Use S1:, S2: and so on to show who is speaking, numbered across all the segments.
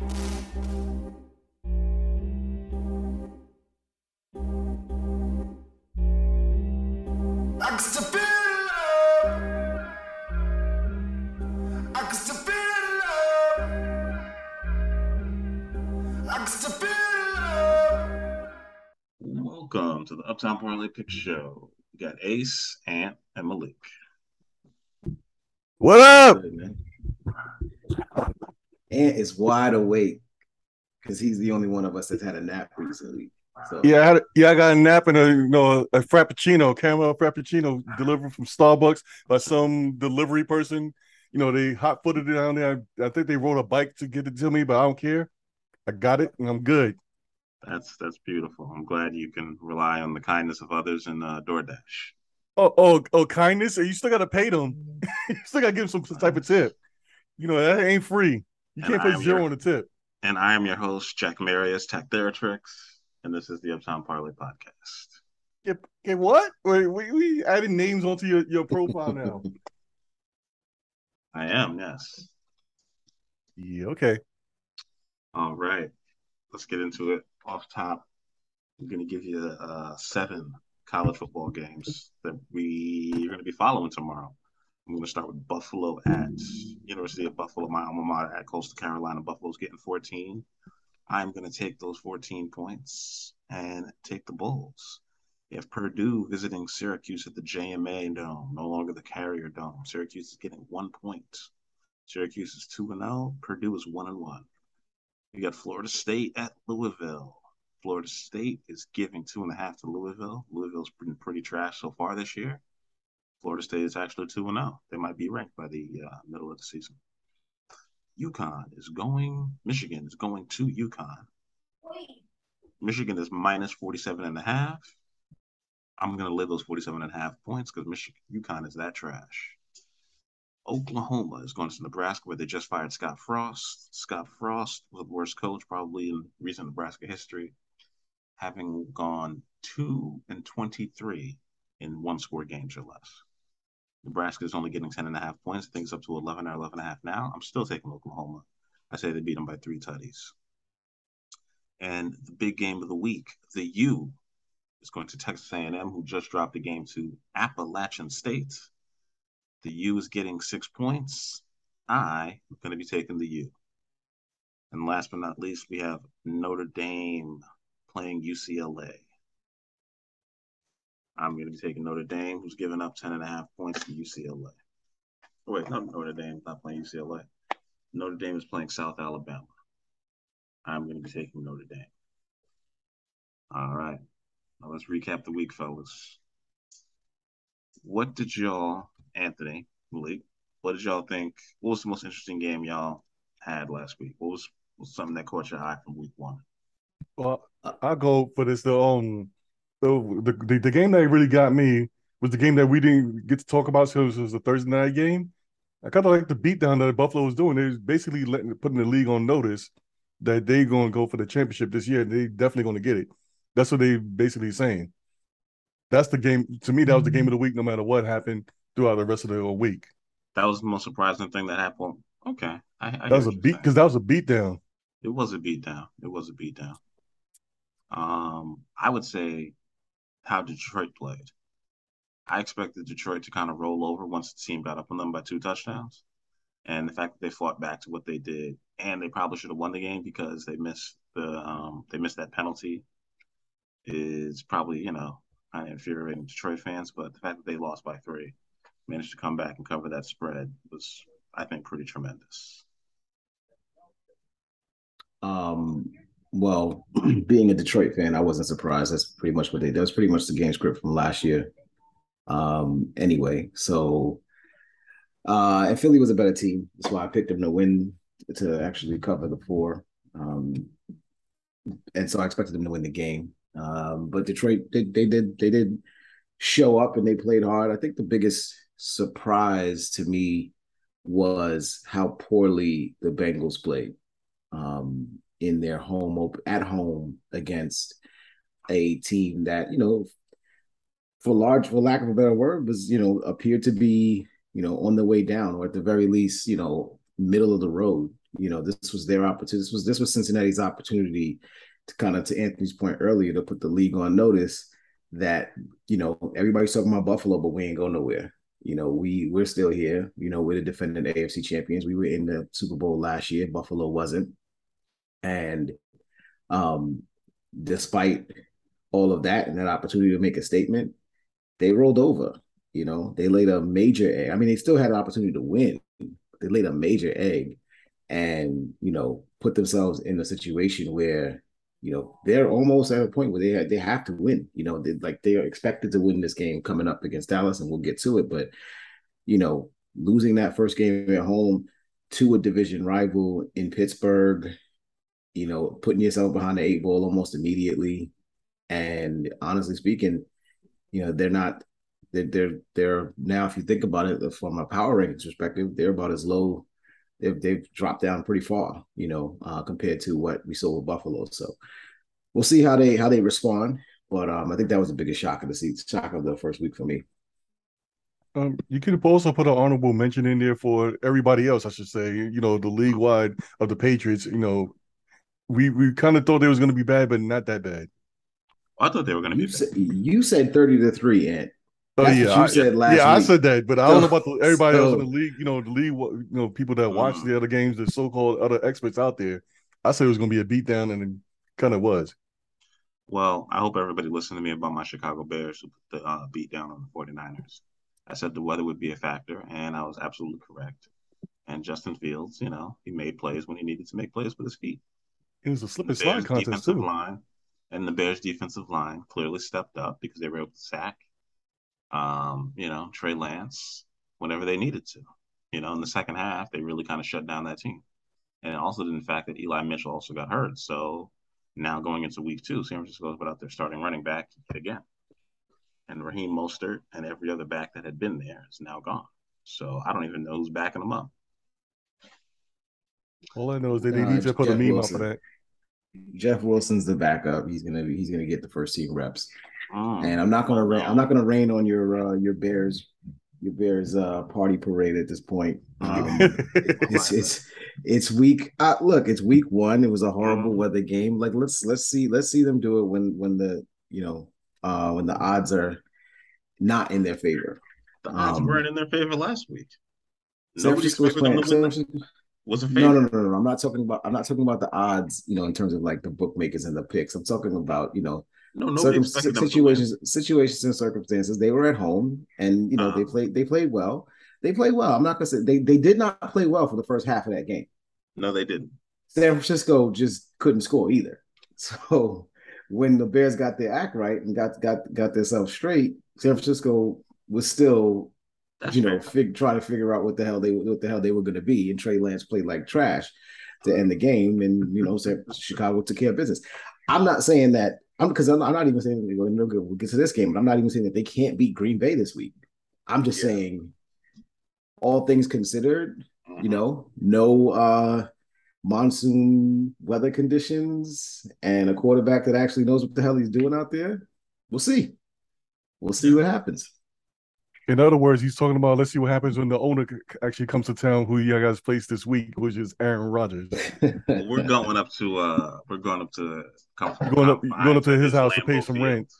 S1: Welcome to the Uptown Parlay Pick Show. We got Ace, Ant, and Malik.
S2: What up?
S3: Ant is wide awake because he's the only one of us that's had a nap recently. So
S2: Yeah, I had, yeah, I got a nap and a you know a frappuccino, caramel frappuccino delivered from Starbucks by some delivery person. You know, they hot footed it down there. I, I think they rode a bike to get it to me, but I don't care. I got it and I'm good.
S1: That's that's beautiful. I'm glad you can rely on the kindness of others in uh, DoorDash.
S2: Oh, oh, oh, kindness. You still gotta pay them. you still gotta give them some type of tip. You know, that ain't free. You
S1: And
S2: can't
S1: put
S2: zero
S1: your-
S2: on the tip.
S1: And I am your host, Jack Marius, Tech Theratrix, and this is the Uptown Parlay Podcast.
S2: Get, get what? Wait, we, we adding names onto your, your profile now.
S1: I am, yes.
S2: yeah, okay.
S1: All right, let's get into it. Off top, I'm going to give you uh, seven college football games that we are going to be following tomorrow. I'm going to start with Buffalo at University of Buffalo, my alma mater at Coastal Carolina. Buffalo's getting 14. I'm going to take those 14 points and take the Bulls. If Purdue visiting Syracuse at the JMA Dome, no longer the Carrier Dome. Syracuse is getting one point. Syracuse is 2 and 0. Purdue is 1 and 1. You got Florida State at Louisville. Florida State is giving two and a half to Louisville. Louisville's been pretty trash so far this year. Florida State is actually two and zero. They might be ranked by the uh, middle of the season. UConn is going. Michigan is going to UConn. Michigan is minus 47 and a half. I'm going to lay those 47 and a half points because Michigan, UConn is that trash. Oklahoma is going to Nebraska where they just fired Scott Frost. Scott Frost was the worst coach probably in recent Nebraska history, having gone 2 and 23 in one score games or less. Nebraska is only getting 10 and a half points. I think it's up to 11 or 11 and a half now. I'm still taking Oklahoma. I say they beat them by three tutties. And the big game of the week, the U is going to Texas A&M, who just dropped the game to Appalachian State. The U is getting six points. I am going to be taking the U. And last but not least, we have Notre Dame playing UCLA. I'm going to be taking Notre Dame, who's giving up 10 and a half points to UCLA. Oh, wait, not Notre Dame, not playing UCLA. Notre Dame is playing South Alabama. I'm going to be taking Notre Dame. All right. Now let's recap the week, fellas. What did y'all, Anthony, Malik, what did y'all think? What was the most interesting game y'all had last week? What was, was something that caught your eye from week one?
S2: Well, I- go for this. The um, the, the the the game that really got me was the game that we didn't get to talk about because it was a Thursday night game. I kind of like the beatdown that Buffalo was doing. They was basically letting putting the league on notice that they going to go for the championship this year. They definitely going to get it. That's what they basically saying. That's the game to me. That was the game of the week, no matter what happened throughout the rest of the week.
S1: That was the most surprising thing that happened. Okay. I, I
S2: That was a beat because that was a beatdown.
S1: It was a beatdown. It was a beatdown. Um, I would say how Detroit played. I expected Detroit to kind of roll over once the team got up on them by two touchdowns. And the fact that they fought back to what they did, and they probably should have won the game because they missed the um they missed that penalty is probably, you know, kind of infuriating Detroit fans. But the fact that they lost by three, managed to come back and cover that spread was, I think, pretty tremendous.
S3: Um, well, being a Detroit fan, I wasn't surprised. That's pretty much what they. That was pretty much the game script from last year. Um, anyway, so uh, and Philly was a better team. That's why I picked them to win to actually cover the four. Um, and so I expected them to win the game. Um, but Detroit, they, they did they did show up and they played hard. I think the biggest surprise to me was how poorly the Bengals played um, in their home op- at home against a team that you know, for large, for lack of a better word, was you know appeared to be you know on the way down or at the very least you know middle of the road. You know, this was their opportunity. This was this was Cincinnati's opportunity to kind of to Anthony's point earlier to put the league on notice that you know everybody's talking about Buffalo, but we ain't going nowhere. You know, we we're still here. You know, we're the defending AFC champions. We were in the Super Bowl last year. Buffalo wasn't, and um, despite all of that and that opportunity to make a statement, they rolled over. You know, they laid a major egg. I mean, they still had an opportunity to win. They laid a major egg, and you know, put themselves in a situation where you know they're almost at a point where they they have to win. You know, they, like they are expected to win this game coming up against Dallas, and we'll get to it. But you know, losing that first game at home to a division rival in Pittsburgh, you know, putting yourself behind the eight ball almost immediately, and honestly speaking, you know, they're not. They're, they're they're now if you think about it from a power rankings perspective, they're about as low they've they've dropped down pretty far, you know, uh, compared to what we saw with Buffalo. So we'll see how they how they respond. But um, I think that was the biggest shock of the season, shock of the first week for me.
S2: Um, you could also put an honorable mention in there for everybody else, I should say. You know, the league wide of the Patriots. You know, we we kind of thought it was going to be bad, but not that bad.
S1: I thought they were going to be.
S3: Said, you said thirty to three, Ant.
S2: Oh That's yeah, I, yeah, week. I said that, but I don't know about the, everybody so, else in the league. You know, the league, you know, people that watch uh, the other games, the so-called other experts out there. I said it was going to be a beatdown, and it kind of was.
S1: Well, I hope everybody listened to me about my Chicago Bears who put the uh, beat down on the 49ers. I said the weather would be a factor, and I was absolutely correct. And Justin Fields, you know, he made plays when he needed to make plays with his feet.
S2: It was a slip and slide contest
S1: defensive
S2: too.
S1: line and the Bears defensive line clearly stepped up because they were able to sack um, you know, Trey Lance whenever they needed to. You know, in the second half, they really kind of shut down that team. And also the fact that Eli Mitchell also got hurt. So now going into week two, San Francisco is without their starting running back again. And Raheem Mostert and every other back that had been there is now gone. So I don't even know who's backing them up.
S2: All I know is that they uh, need to put a meme
S3: Wilson.
S2: up for that.
S3: Jeff Wilson's the backup. He's gonna he's gonna get the first team reps. Oh, and I'm not gonna rain, I'm not gonna rain on your uh, your Bears your Bears uh, party parade at this point. Um, it's it's it's week. Uh, look, it's week one. It was a horrible weather game. Like let's let's see let's see them do it when when the you know uh, when the odds are not in their favor.
S1: The odds um, weren't in their favor last week.
S3: Nobody was playing. Was a no, no, no, no, no. I'm not talking about. I'm not talking about the odds. You know, in terms of like the bookmakers and the picks. I'm talking about you know
S1: no,
S3: Circum- situations, situations and circumstances. They were at home, and you know uh-huh. they played. They played well. They played well. I'm not gonna say they they did not play well for the first half of that game.
S1: No, they didn't.
S3: San Francisco just couldn't score either. So when the Bears got their act right and got got got themselves straight, San Francisco was still, That's you know, fig- trying to figure out what the hell they what the hell they were going to be. And Trey Lance played like trash to end the game, and you know, Chicago took care of business. I'm not saying that I'm because I'm, I'm, not even saying that no good. We'll get to this game, but I'm not even saying that they can't beat Green Bay this week. I'm just yeah. saying, all things considered, mm-hmm. you know, no uh monsoon weather conditions and a quarterback that actually knows what the hell he's doing out there. We'll see. We'll see what happens.
S2: In other words, he's talking about let's see what happens when the owner actually comes to town, who you guys placed this week, which is Aaron Rodgers.
S1: we're going up to uh we're going up to
S2: you're going up going up to his house to pay some Field. rent.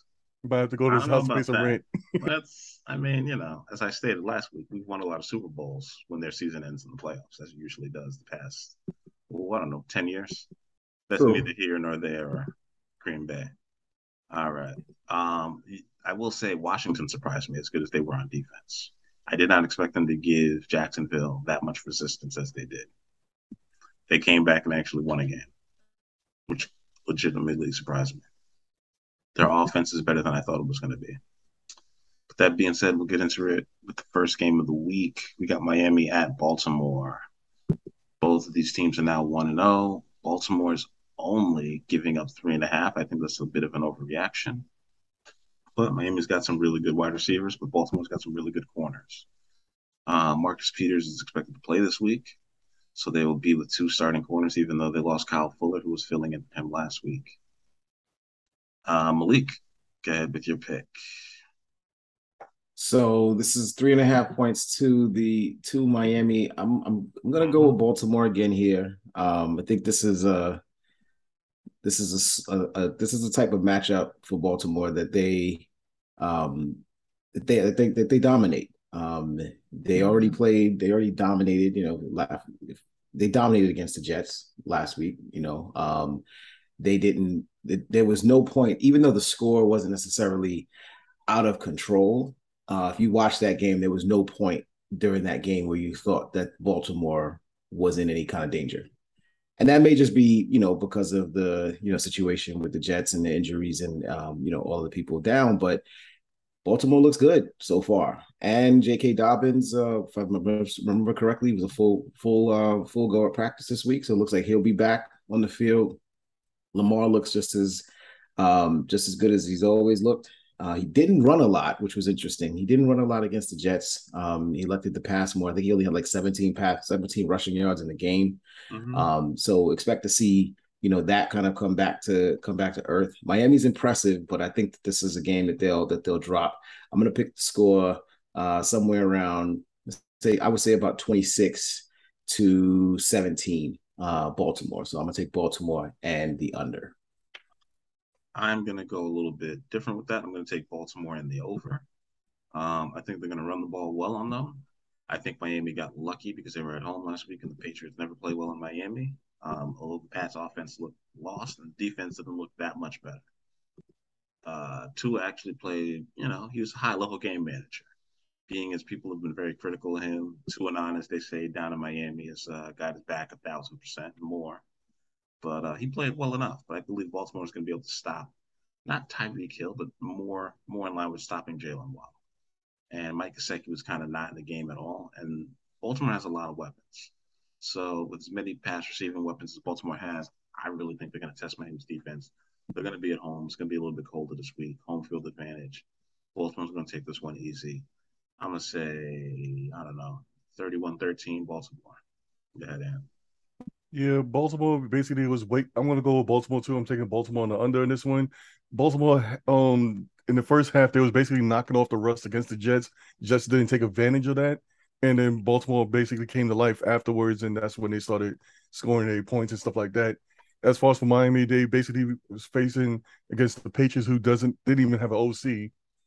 S2: You might have to go to his house to pay some that. rent.
S1: That's I mean, you know, as I stated last week, we've won a lot of Super Bowls when their season ends in the playoffs, as it usually does the past well, I don't know, ten years. That's cool. neither here nor there or Green Bay. All right. Um I will say Washington surprised me as good as they were on defense. I did not expect them to give Jacksonville that much resistance as they did. They came back and actually won a game, which legitimately surprised me. Their offense is better than I thought it was going to be. But that being said, we'll get into it with the first game of the week. We got Miami at Baltimore. Both of these teams are now 1 and 0. is only giving up three and a half. I think that's a bit of an overreaction. But Miami's got some really good wide receivers, but Baltimore's got some really good corners. Uh, Marcus Peters is expected to play this week, so they will be with two starting corners, even though they lost Kyle Fuller, who was filling in him last week. Uh, Malik, go ahead with your pick.
S3: So this is three and a half points to the to Miami. I'm I'm I'm gonna go with Baltimore again here. Um, I think this is a this is a, a, a this is a type of matchup for Baltimore that they um they I think that they dominate. Um, they already played. They already dominated. You know, they dominated against the Jets last week. You know, um, they didn't. There was no point, even though the score wasn't necessarily out of control. Uh, if you watch that game, there was no point during that game where you thought that Baltimore was in any kind of danger. And that may just be, you know, because of the, you know, situation with the Jets and the injuries and, um, you know, all the people down. But Baltimore looks good so far, and J.K. Dobbins, uh, if I remember correctly, was a full full uh, full go at practice this week, so it looks like he'll be back on the field. Lamar looks just as um, just as good as he's always looked. Uh, he didn't run a lot, which was interesting. He didn't run a lot against the Jets. Um, he elected to pass more. I think he only had like 17 pass, 17 rushing yards in the game. Mm-hmm. Um, so expect to see you know that kind of come back to come back to earth. Miami's impressive, but I think that this is a game that they'll that they'll drop. I'm to pick the score uh, somewhere around say I would say about 26 to 17 uh, Baltimore. So I'm to take Baltimore and the under.
S1: I'm to go a little bit different with that. I'm to take Baltimore and the over. Um, I think they're to run the ball well on them. I think Miami got lucky because they were at home last week and the Patriots never play well in Miami. Um, although the Pats offense looked lost and defense didn't look that much better. Uh, Tua actually played, you know, he was a high level game manager. Being as people have been very critical of him, Tua and as they say down in Miami, has uh, got his back a thousand percent more. But uh, he played well enough. But I believe Baltimore is going to be able to stop, not Tyreek Hill, but more more in line with stopping Jaylen Waddle. And Mike Gesicki was kind of not in the game at all. And Baltimore has a lot of weapons. So with as many pass receiving weapons as Baltimore has, I really think they're going to test Miami's defense. They're going to be at home. It's going to be a little bit colder this week. Home field advantage. Baltimore's going to take this one easy. I'm going to say, I don't know, 31-13 Baltimore. Go ahead, Dan.
S2: Yeah, Baltimore basically was wait. I'm going to go with Baltimore too. I'm taking Baltimore on the under in this one. Baltimore, um, in the first half, they was basically knocking off the rust against the Jets. Jets didn't take advantage of that and then Baltimore basically came to life afterwards, and that's when they started scoring their points and stuff like that. As far as for Miami, they basically was facing against the Patriots, who doesn't didn't even have an OC,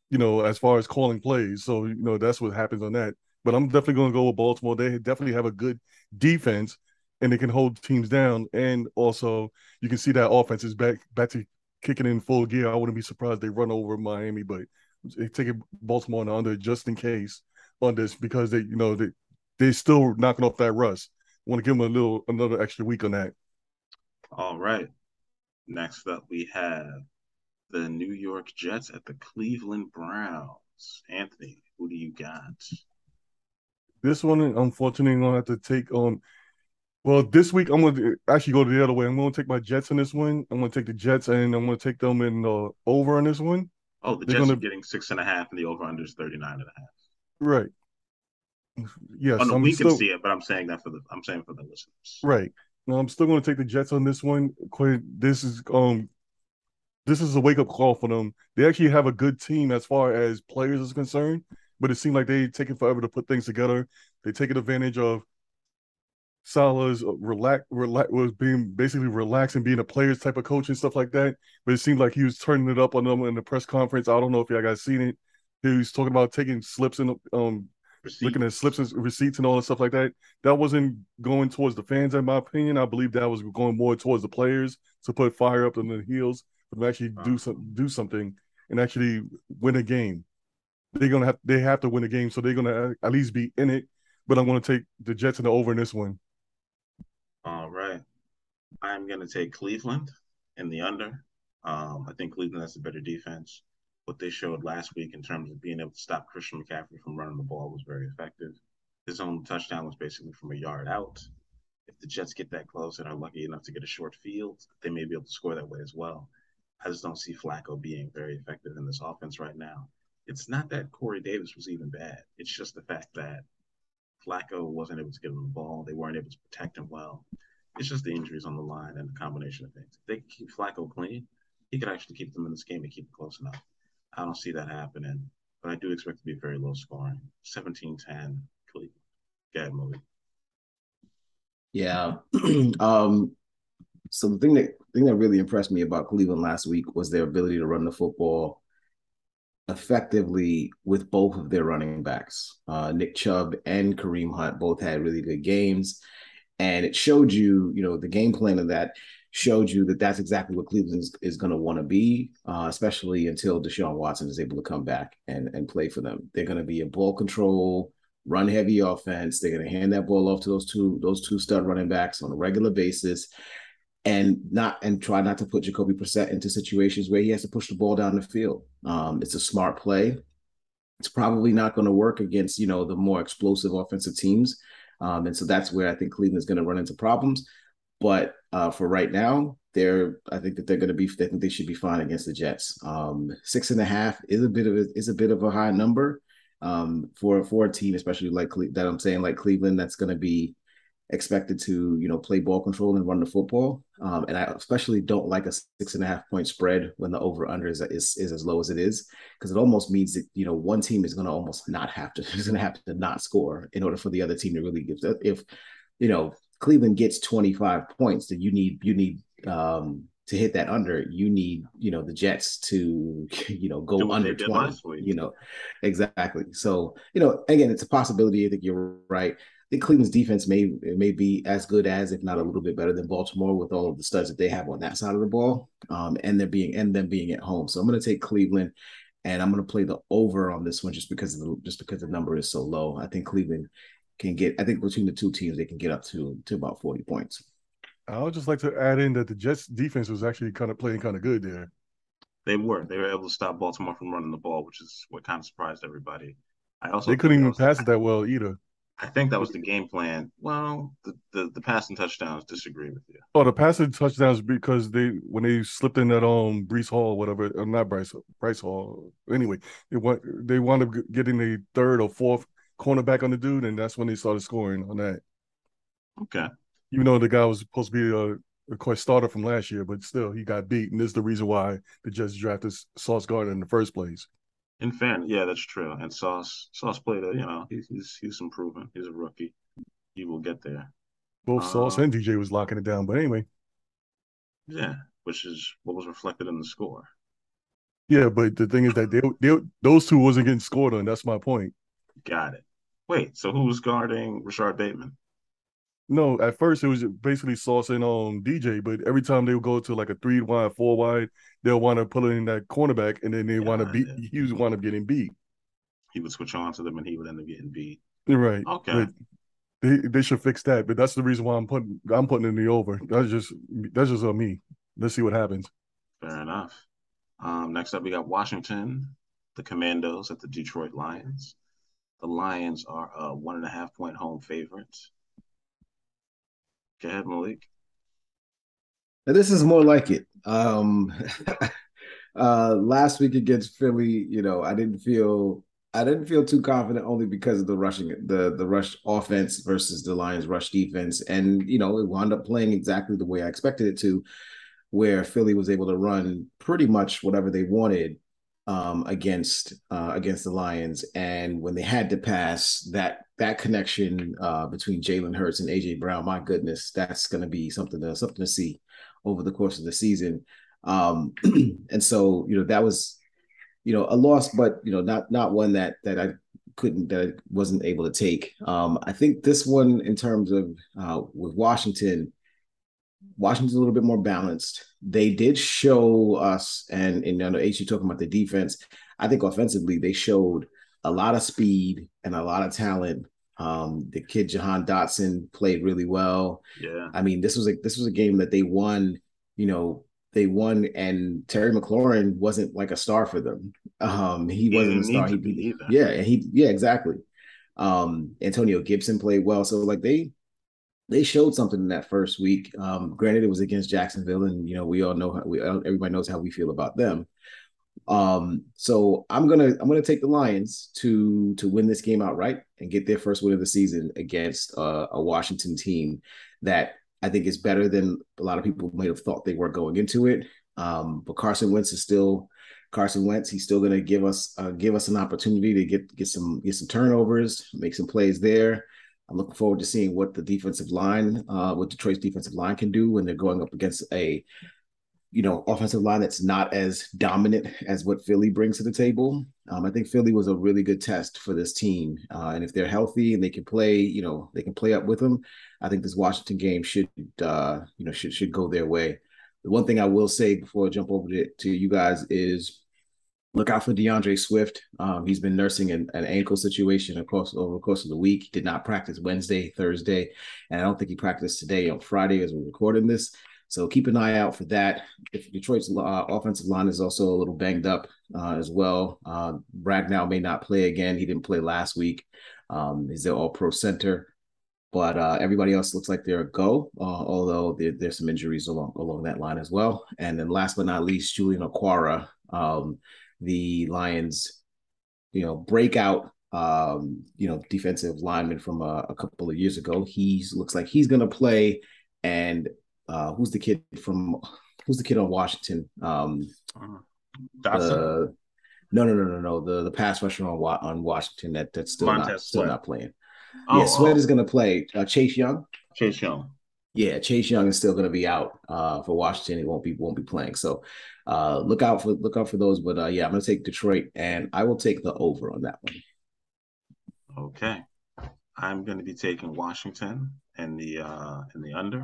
S2: you know, as far as calling plays. So you know that's what happens on that. But I'm definitely going to go with Baltimore. They definitely have a good defense, and they can hold teams down. And also, you can see that offense is back back to kicking in full gear. I wouldn't be surprised they run over Miami, but they take it Baltimore under just in case on this because they, you know, they they're still knocking off that rust. Want to give them a little another extra week on that.
S1: All right. Next up, we have the New York Jets at the Cleveland Browns. Anthony, who do you got?
S2: This one, unfortunately, I'm gonna have to take on. Well, this week I'm gonna actually go the other way. I'm gonna take my Jets in this one. I'm gonna take the Jets and I'm gonna take them in the over on this one.
S1: Oh, the They're Jets gonna... are getting six and a half, and the over under is 39 and a half.
S2: Right. Yes.
S1: Oh, no, I'm we still, can see it, but I'm saying that for the I'm saying for the listeners.
S2: Right. No, I'm still going to take the Jets on this one. This is um, this is a wake up call for them. They actually have a good team as far as players is concerned, but it seemed like they taking forever to put things together. They taking advantage of Saleh's relax, relax was being basically relaxed and being a players type of coach and stuff like that. But it seemed like he was turning it up on them in the press conference. I don't know if y'all guys seen it. He was talking about taking slips and um looking at slips and receipts and all that stuff like that. That wasn't going towards the fans, in my opinion. I believe that was going more towards the players to put fire up in the heels, but actually uh-huh. do some do something and actually win a game. They're gonna have they have to win a game, so they're gonna at least be in it. But I'm gonna take the Jets in the over in this one.
S1: All right, I'm gonna take Cleveland in the under. Um, I think Cleveland has a better defense what they showed last week in terms of being able to stop Christian McCaffrey from running the ball was very effective. His own touchdown was basically from a yard out. If the Jets get that close and are lucky enough to get a short field, they may be able to score that way as well. I just don't see Flacco being very effective in this offense right now. It's not that Corey Davis was even bad. It's just the fact that Flacco wasn't able to get him the ball. They weren't able to protect him well. It's just the injuries on the line and the combination of things. If they keep Flacco clean, he could actually keep them in this game and keep it close enough. I don't see that happening. but I do expect to be very low scoring. 17-10 Cleveland. Gad movie.
S3: Yeah. um, so the thing that thing that really impressed me about Cleveland last week was their ability to run the football effectively with both of their running backs. Uh, Nick Chubb and Kareem Hunt both had really good games, and it showed you, you know, the game plan of that showed you that that's exactly what Cleveland is, is going to want to be, uh, especially until Deshaun Watson is able to come back and and play for them. They're going to be a ball control run heavy offense. They're going to hand that ball off to those two those two stud running backs on a regular basis, and not and try not to put Jacoby Brissett into situations where he has to push the ball down the field. Um, it's a smart play. It's probably not going to work against you know the more explosive offensive teams, um, and so that's where I think Cleveland's going to run into problems. But uh, for right now, they're I think that they're going to be. They think they should be fine against the Jets. Um, six and a half is a bit of a, is a bit of a high number um, for for a team, especially like Cle- that I'm saying like Cleveland, that's going to be expected to you know play ball control and run the football. Um, and I especially don't like a six and a half point spread when the over under is, is, is as low as it is because it almost means that you know one team is going to almost not have to is going to have to not score in order for the other team to really give. That if you know Cleveland gets 25 points, that you need you need um, to hit that under, you need, you know, the Jets to, you know, go Do under 20. You know, exactly. So, you know, again, it's a possibility. I think you're right. I think Cleveland's defense may may be as good as, if not a little bit better than Baltimore, with all of the studs that they have on that side of the ball, um, and they're being and them being at home. So I'm going to take Cleveland, and I'm going to play the over on this one just because of the just because the number is so low. I think Cleveland can get. I think between the two teams, they can get up to to about 40 points.
S2: I would just like to add in that the Jets defense was actually kind of playing kind of good there.
S1: They were. They were able to stop Baltimore from running the ball, which is what kind of surprised everybody.
S2: I also they couldn't even pass it that well either.
S1: I think that was the game plan. Well, the, the, the passing touchdowns disagree with you.
S2: Oh, the passing touchdowns because they when they slipped in that um Breece Hall, whatever, uh, not Bryce Bryce Hall. Anyway, they want they wound up getting a third or fourth cornerback on the dude, and that's when they started scoring on that.
S1: Okay
S2: even though the guy was supposed to be a, a course starter from last year, but still he got beat, and this is the reason why the Jets drafted Sauce Gardner in the first place.
S1: In fairness, yeah, that's true. And Sauce Sauce played a, you know, he's he's, he's improving. He's a rookie. He will get there.
S2: Both Sauce um, and DJ was locking it down, but anyway.
S1: Yeah, which is what was reflected in the score.
S2: Yeah, but the thing is that they, they those two wasn't getting scored on. That's my point.
S1: Got it. Wait, so who's guarding Rashod Bateman?
S2: No, at first it was basically saucing on DJ, but every time they would go to like a three wide, four wide, they'll want to pull in that cornerback, and then they yeah, want to beat. Yeah. He was want up getting beat.
S1: He would switch on to them, and he would end up getting beat.
S2: Right.
S1: Okay.
S2: But they they should fix that, but that's the reason why I'm putting I'm putting in the over. That's just that's just on me. Let's see what happens.
S1: Fair enough. Um, next up, we got Washington, the Commandos at the Detroit Lions. The Lions are a one and a half point home favorites. Go ahead, Malik.
S3: This is more like it. Um, uh, last week against Philly, you know, I didn't feel I didn't feel too confident only because of the rushing the the rush offense versus the Lions rush defense, and you know, it wound up playing exactly the way I expected it to, where Philly was able to run pretty much whatever they wanted um, against uh, against the Lions, and when they had to pass, that that connection uh, between Jalen Hurts and AJ Brown, my goodness, that's going to be something to something to see over the course of the season. Um, and so, you know, that was, you know, a loss, but you know, not not one that that I couldn't that I wasn't able to take. Um, I think this one, in terms of uh, with Washington, Washington's a little bit more balanced. They did show us, and and I know HG talking about the defense. I think offensively they showed a lot of speed and a lot of talent. Um, the kid Jahan Dotson played really well.
S1: Yeah,
S3: I mean this was a this was a game that they won. You know, they won, and Terry McLaurin wasn't like a star for them. Um, he, he wasn't a star. He, yeah, and he yeah exactly. Um, Antonio Gibson played well, so like they they showed something in that first week. Um, granted, it was against Jacksonville, and you know we all know how we everybody knows how we feel about them. Um, so I'm gonna I'm gonna take the Lions to to win this game outright and get their first win of the season against uh, a Washington team that I think is better than a lot of people might have thought they were going into it. Um, but Carson Wentz is still Carson Wentz, he's still to give us uh, give us an opportunity to get get some get some turnovers, make some plays there. I'm looking forward to seeing what the defensive line, uh, what Detroit's defensive line can do when they're going up against a, you know, offensive line that's not as dominant as what Philly brings to the table. Um, I think Philly was a really good test for this team, uh, and if they're healthy and they can play, you know, they can play up with them. I think this Washington game should, uh, you know, should should go their way. The one thing I will say before I jump over to, to you guys is look out for D'Andre Swift. Um, he's been nursing an, an, ankle situation across over the course of the week. He did not practice Wednesday, Thursday, and I don't think he practiced today on Friday as we're recording this. So keep an eye out for that. If Detroit's uh, offensive line is also a little banged up uh, as well. Uh, Ragnow may not play again. He didn't play last week. Um, he's the All-Pro center, but uh, everybody else looks like they're a go. Uh, although there, there's some injuries along along that line as well. And then last but not least, Julian Okwara. Um, the Lions, you know, breakout, um, you know, defensive lineman from a, a couple of years ago. He looks like he's going to play. And uh, who's the kid from? Who's the kid on Washington? Um,
S1: Dotson.
S3: no, no, no, no, no. The the pass rusher on on Washington that that's still Montez not still not playing. Oh, yeah, Sweat oh. is going to play. Uh, Chase Young.
S1: Chase Young.
S3: Yeah, Chase Young is still going to be out uh, for Washington. He won't be won't be playing. So uh, look out for look out for those. But uh, yeah, I'm going to take Detroit, and I will take the over on that
S1: one. Okay, I'm going to be taking Washington and the uh, and the under,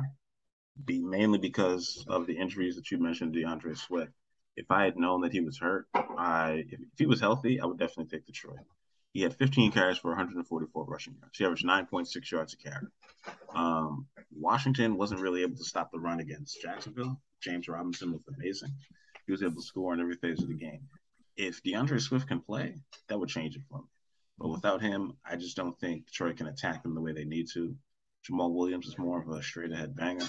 S1: be mainly because of the injuries that you mentioned, D'Andre Swift. If I had known that he was hurt, I if, if he was healthy, I would definitely take Detroit. He had 15 carries for 144 rushing yards. He averaged 9.6 yards a carry. Um, Washington wasn't really able to stop the run against Jacksonville. James Robinson was amazing. He was able to score in every phase of the game. If D'Andre Swift can play, that would change it for me. But without him, I just don't think Detroit can attack them the way they need to. Jamaal Williams is more of a straight ahead banger,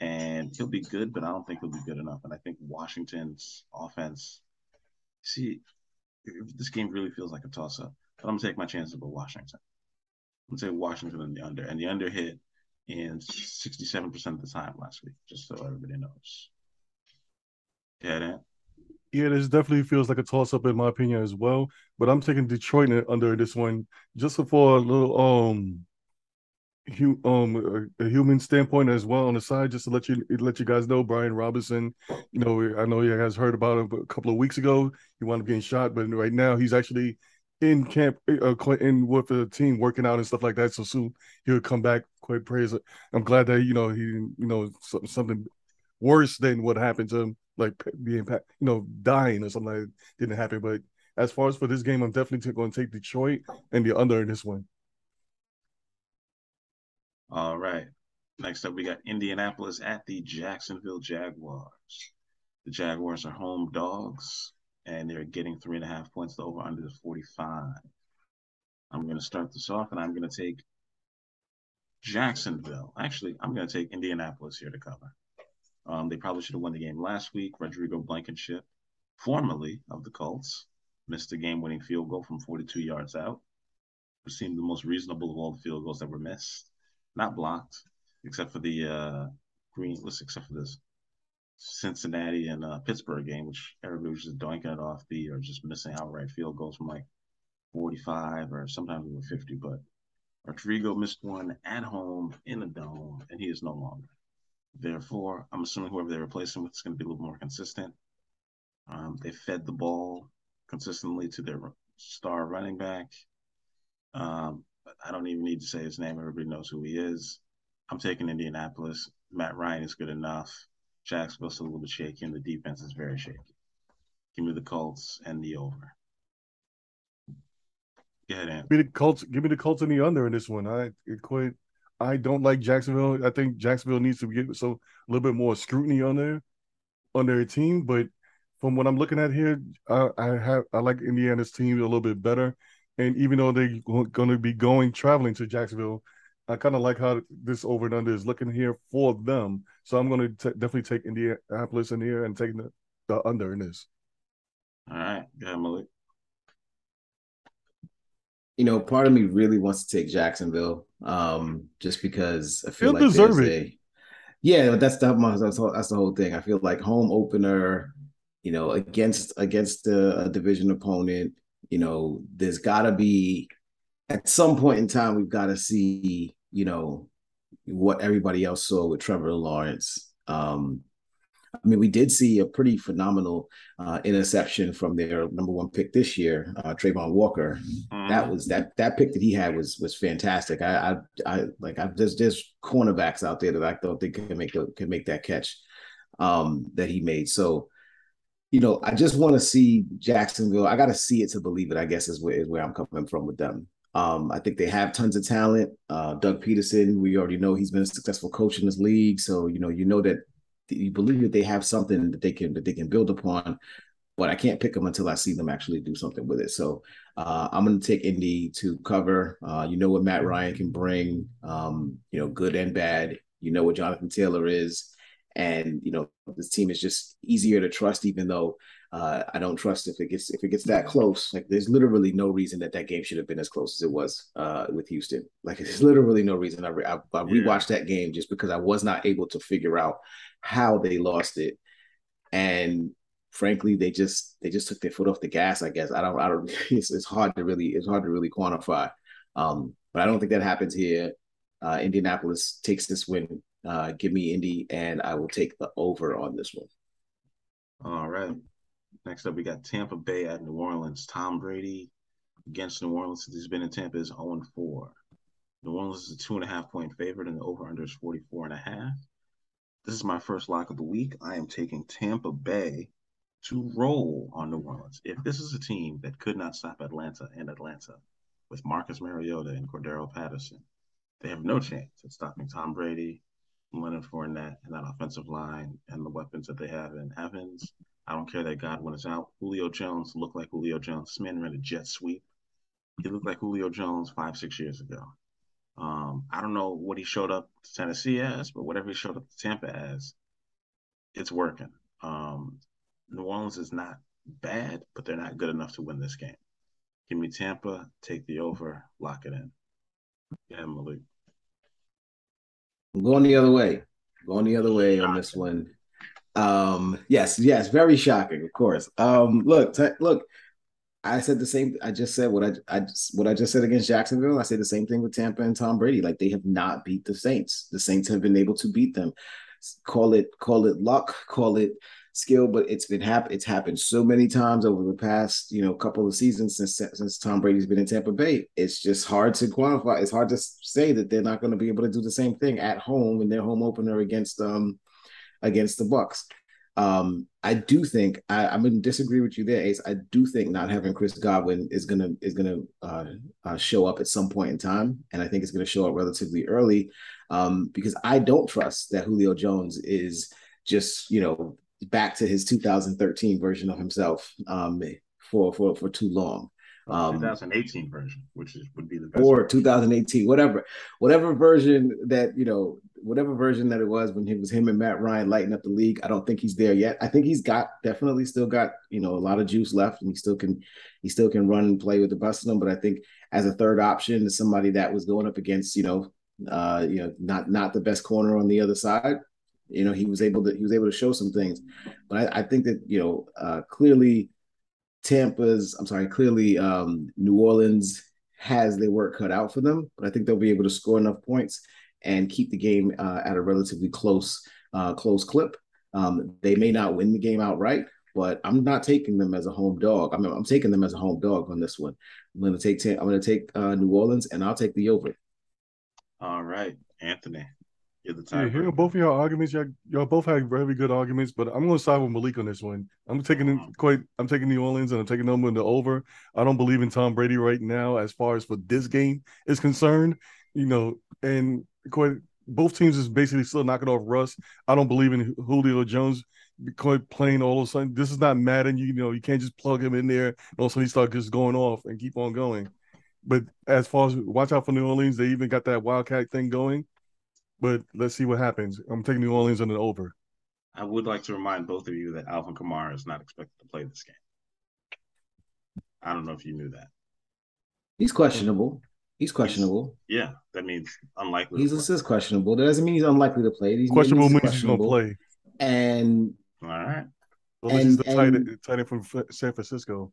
S1: and he'll be good, but I don't think he'll be good enough. And I think Washington's offense, see, this game really feels like a toss up. I'm gonna take my chances with Washington. I'm gonna say Washington in the under, and the under hit in 67% of the time last week, just so everybody knows. Yeah, Dan.
S2: Yeah, this definitely feels like a toss up in my opinion as well. But I'm taking Detroit under this one just for a little um hu- um a, human standpoint as well on the side, just to let you let you guys know, Brian Robinson. You know, I know you guys heard about him a couple of weeks ago. He wound up getting shot, but right now he's actually in camp, uh, in with the team, working out and stuff like that. So soon he would come back. Quite praise. I'm glad that you know he, you know, something worse than what happened to him, like being, you know, dying or something that didn't happen. But as far as for this game, I'm definitely going to take Detroit and the under in this one.
S1: All right. Next up, we got Indianapolis at the Jacksonville Jaguars. The Jaguars are home dogs and they're getting three and a half points. The over under is 45. I'm going to start this off, and I'm going to take Jacksonville. Actually, I'm going to take Indianapolis here to cover. Um, they probably should have won the game last week. Rodrigo Blankenship, formerly of the Colts, missed a game-winning field goal from 42 yards out. It seemed the most reasonable of all the field goals that were missed, not blocked, except for the uh, green. Except for this Cincinnati and uh, Pittsburgh game, which everybody was just doinking it off the or just missing outright field goals from like 45 or sometimes even 50. But Rodrigo missed one at home in the dome, and he is no longer. Therefore, I'm assuming whoever they replace him with is going to be a little more consistent. Um, they fed the ball consistently to their star running back. Um, I don't even need to say his name. Everybody knows who he is. I'm taking Indianapolis. Matt Ryan is good enough. Jacksonville's a little bit shaky, and the defense is very shaky. Give me the Colts and the over. Go ahead, Give
S2: me the Colts. Give me the Colts and the under in this one. I quite. I don't like Jacksonville. I think Jacksonville needs to get so a little bit more scrutiny on their on their team. But from what I'm looking at here, I, I have I like Indiana's team a little bit better. And even though they're going to be going traveling to Jacksonville, I kind of like how this over and under is looking here for them. So I'm going to definitely take Indianapolis in here and taking the, the under in this.
S1: All right. Go ahead, Malik.
S3: You know, part of me really wants to take Jacksonville, um, just because I feel
S2: They'll
S3: like
S2: deserve it.
S3: A, yeah, that's the that's the, that's the whole thing. I feel like home opener, you know, against against a, a division opponent, you know, there's got to be at some point in time we've got to see, you know, what everybody else saw with Trevor Lawrence. Um, I mean, we did see a pretty phenomenal uh, interception from their number one pick this year, uh, Travon Walker. Mm-hmm. That was that that pick that he had was was fantastic. I I, I like I there's there's cornerbacks out there that I don't think can make a, can make that catch um, that he made. So, you know, I just want to see Jacksonville. I got to see it to believe it. I guess is where is where I'm coming from with them. Um, I think they have tons of talent. Uh, Doug Pederson, we already know he's been a successful coach in this league, so you know you know that you believe that they have something that they can that they can build upon. But I can't pick them until I see them actually do something with it. So uh, I'm going to take Indy to cover. Uh, you know what Matt Ryan can bring, um, you know, good and bad. You know what Jonathan Taylor is, and you know this team is just easier to trust, even though uh, I don't trust if it gets if it gets that close. Like there's literally no reason that that game should have been as close as it was uh, with Houston. Like there's literally no reason. I, re- I, I rewatched yeah. that game just because I was not able to figure out how they lost it, and frankly, they just they just took their foot off the gas. I guess I don't I don't. It's, it's hard to really it's hard to really quantify. Um, but I don't think that happens here. Uh, Indianapolis takes this win. Uh, give me Indy, and I will take the over on this one.
S1: All right. Next up, we got Tampa Bay at New Orleans. Tom Brady against New Orleans since he's been in Tampa is 0 4. New Orleans is a two and a half point favorite, and the over under is 44 and a half. This is my first lock of the week. I am taking Tampa Bay to roll on New Orleans. If this is a team that could not stop Atlanta and Atlanta with Marcus Mariota and Cordarrelle Patterson, they have no chance at stopping Tom Brady, Leonard Fournette, and that offensive line and the weapons that they have in Evans, I don't care that Godwin is out. Julio Jones looked like Julio Jones. This man ran a jet sweep. He looked like Julio Jones five, six years ago. Um, I don't know what he showed up to Tennessee as, but whatever he showed up to Tampa as, it's working. Um, New Orleans is not bad, but they're not good enough to win this game. Give me Tampa, take the over, lock it in. Yeah, Malik.
S3: I'm going the other way. Going the other way on this one. Um, yes, yes, very shocking, of course. Um, look, t- look, I said the same. I just said what I, I just, what I just said against Jacksonville. I said the same thing with Tampa and Tom Brady. Like they have not beat the Saints. The Saints have been able to beat them. Call it, call it luck, call it skill, but it's been happen. It's happened so many times over the past, you know, couple of seasons since since Tom Brady's been in Tampa Bay. It's just hard to quantify. It's hard to say that they're not going to be able to do the same thing at home in their home opener against um against the Bucks. Um, I do think I, I'm going to disagree with you there, Ace. I do think not having Chris Godwin is gonna is gonna uh, uh, show up at some point in time, and I think it's to show up relatively early um, because I don't trust that Julio Jones is just you know back to his 2013 version of himself um, for for for too long.
S1: Um, 2018 version, which is would be the best
S3: or version. 2018, whatever, whatever version that you know, whatever version that it was when it was him and Matt Ryan lighting up the league. I don't think he's there yet. I think he's got definitely still got you know a lot of juice left, and he still can he still can run and play with the best of them. But I think as a third option, somebody that was going up against you know, uh, you know, not not the best corner on the other side. You know, he was able to he was able to show some things, but I, I think that you know uh, clearly Tampa's, I'm sorry, clearly um, New Orleans has their work cut out for them, but I think they'll be able to score enough points and keep the game uh, at a relatively close uh, close clip. Um, they may not win the game outright, but I'm not taking them as a home dog. I mean, I'm taking them as a home dog on this one. I'm going to take I'm going to take uh, New Orleans, and I'll take the over.
S1: All right, Anthony.
S2: You're the Yeah, hearing both of your arguments, y'all, y'all both had very good arguments, but I'm going to side with Malik on this one. I'm taking uh-huh. quite. I'm taking New Orleans and I'm taking them in the over. I don't believe in Tom Brady right now as far as for this game is concerned. You know, and quite both teams is basically still knocking off Russ. I don't believe in Julio Jones quite playing all of a sudden. This is not Madden. You, you know, you can't just plug him in there and all of a sudden he start just going off and keep on going. But as far as watch out for New Orleans, they even got that wildcat thing going but let's see what happens. I'm taking New Orleans on the over.
S1: I would like to remind both of you that Alvin Kamara is not expected to play this game. I don't know if you knew that.
S3: He's questionable. He's questionable.
S1: He's, yeah, that means unlikely.
S3: He's just questionable. That doesn't mean he's unlikely to play.
S2: He's questionable means he's going to play.
S3: And
S1: all right,
S2: Well, this is the tight,
S3: and-
S2: tight end from San Francisco.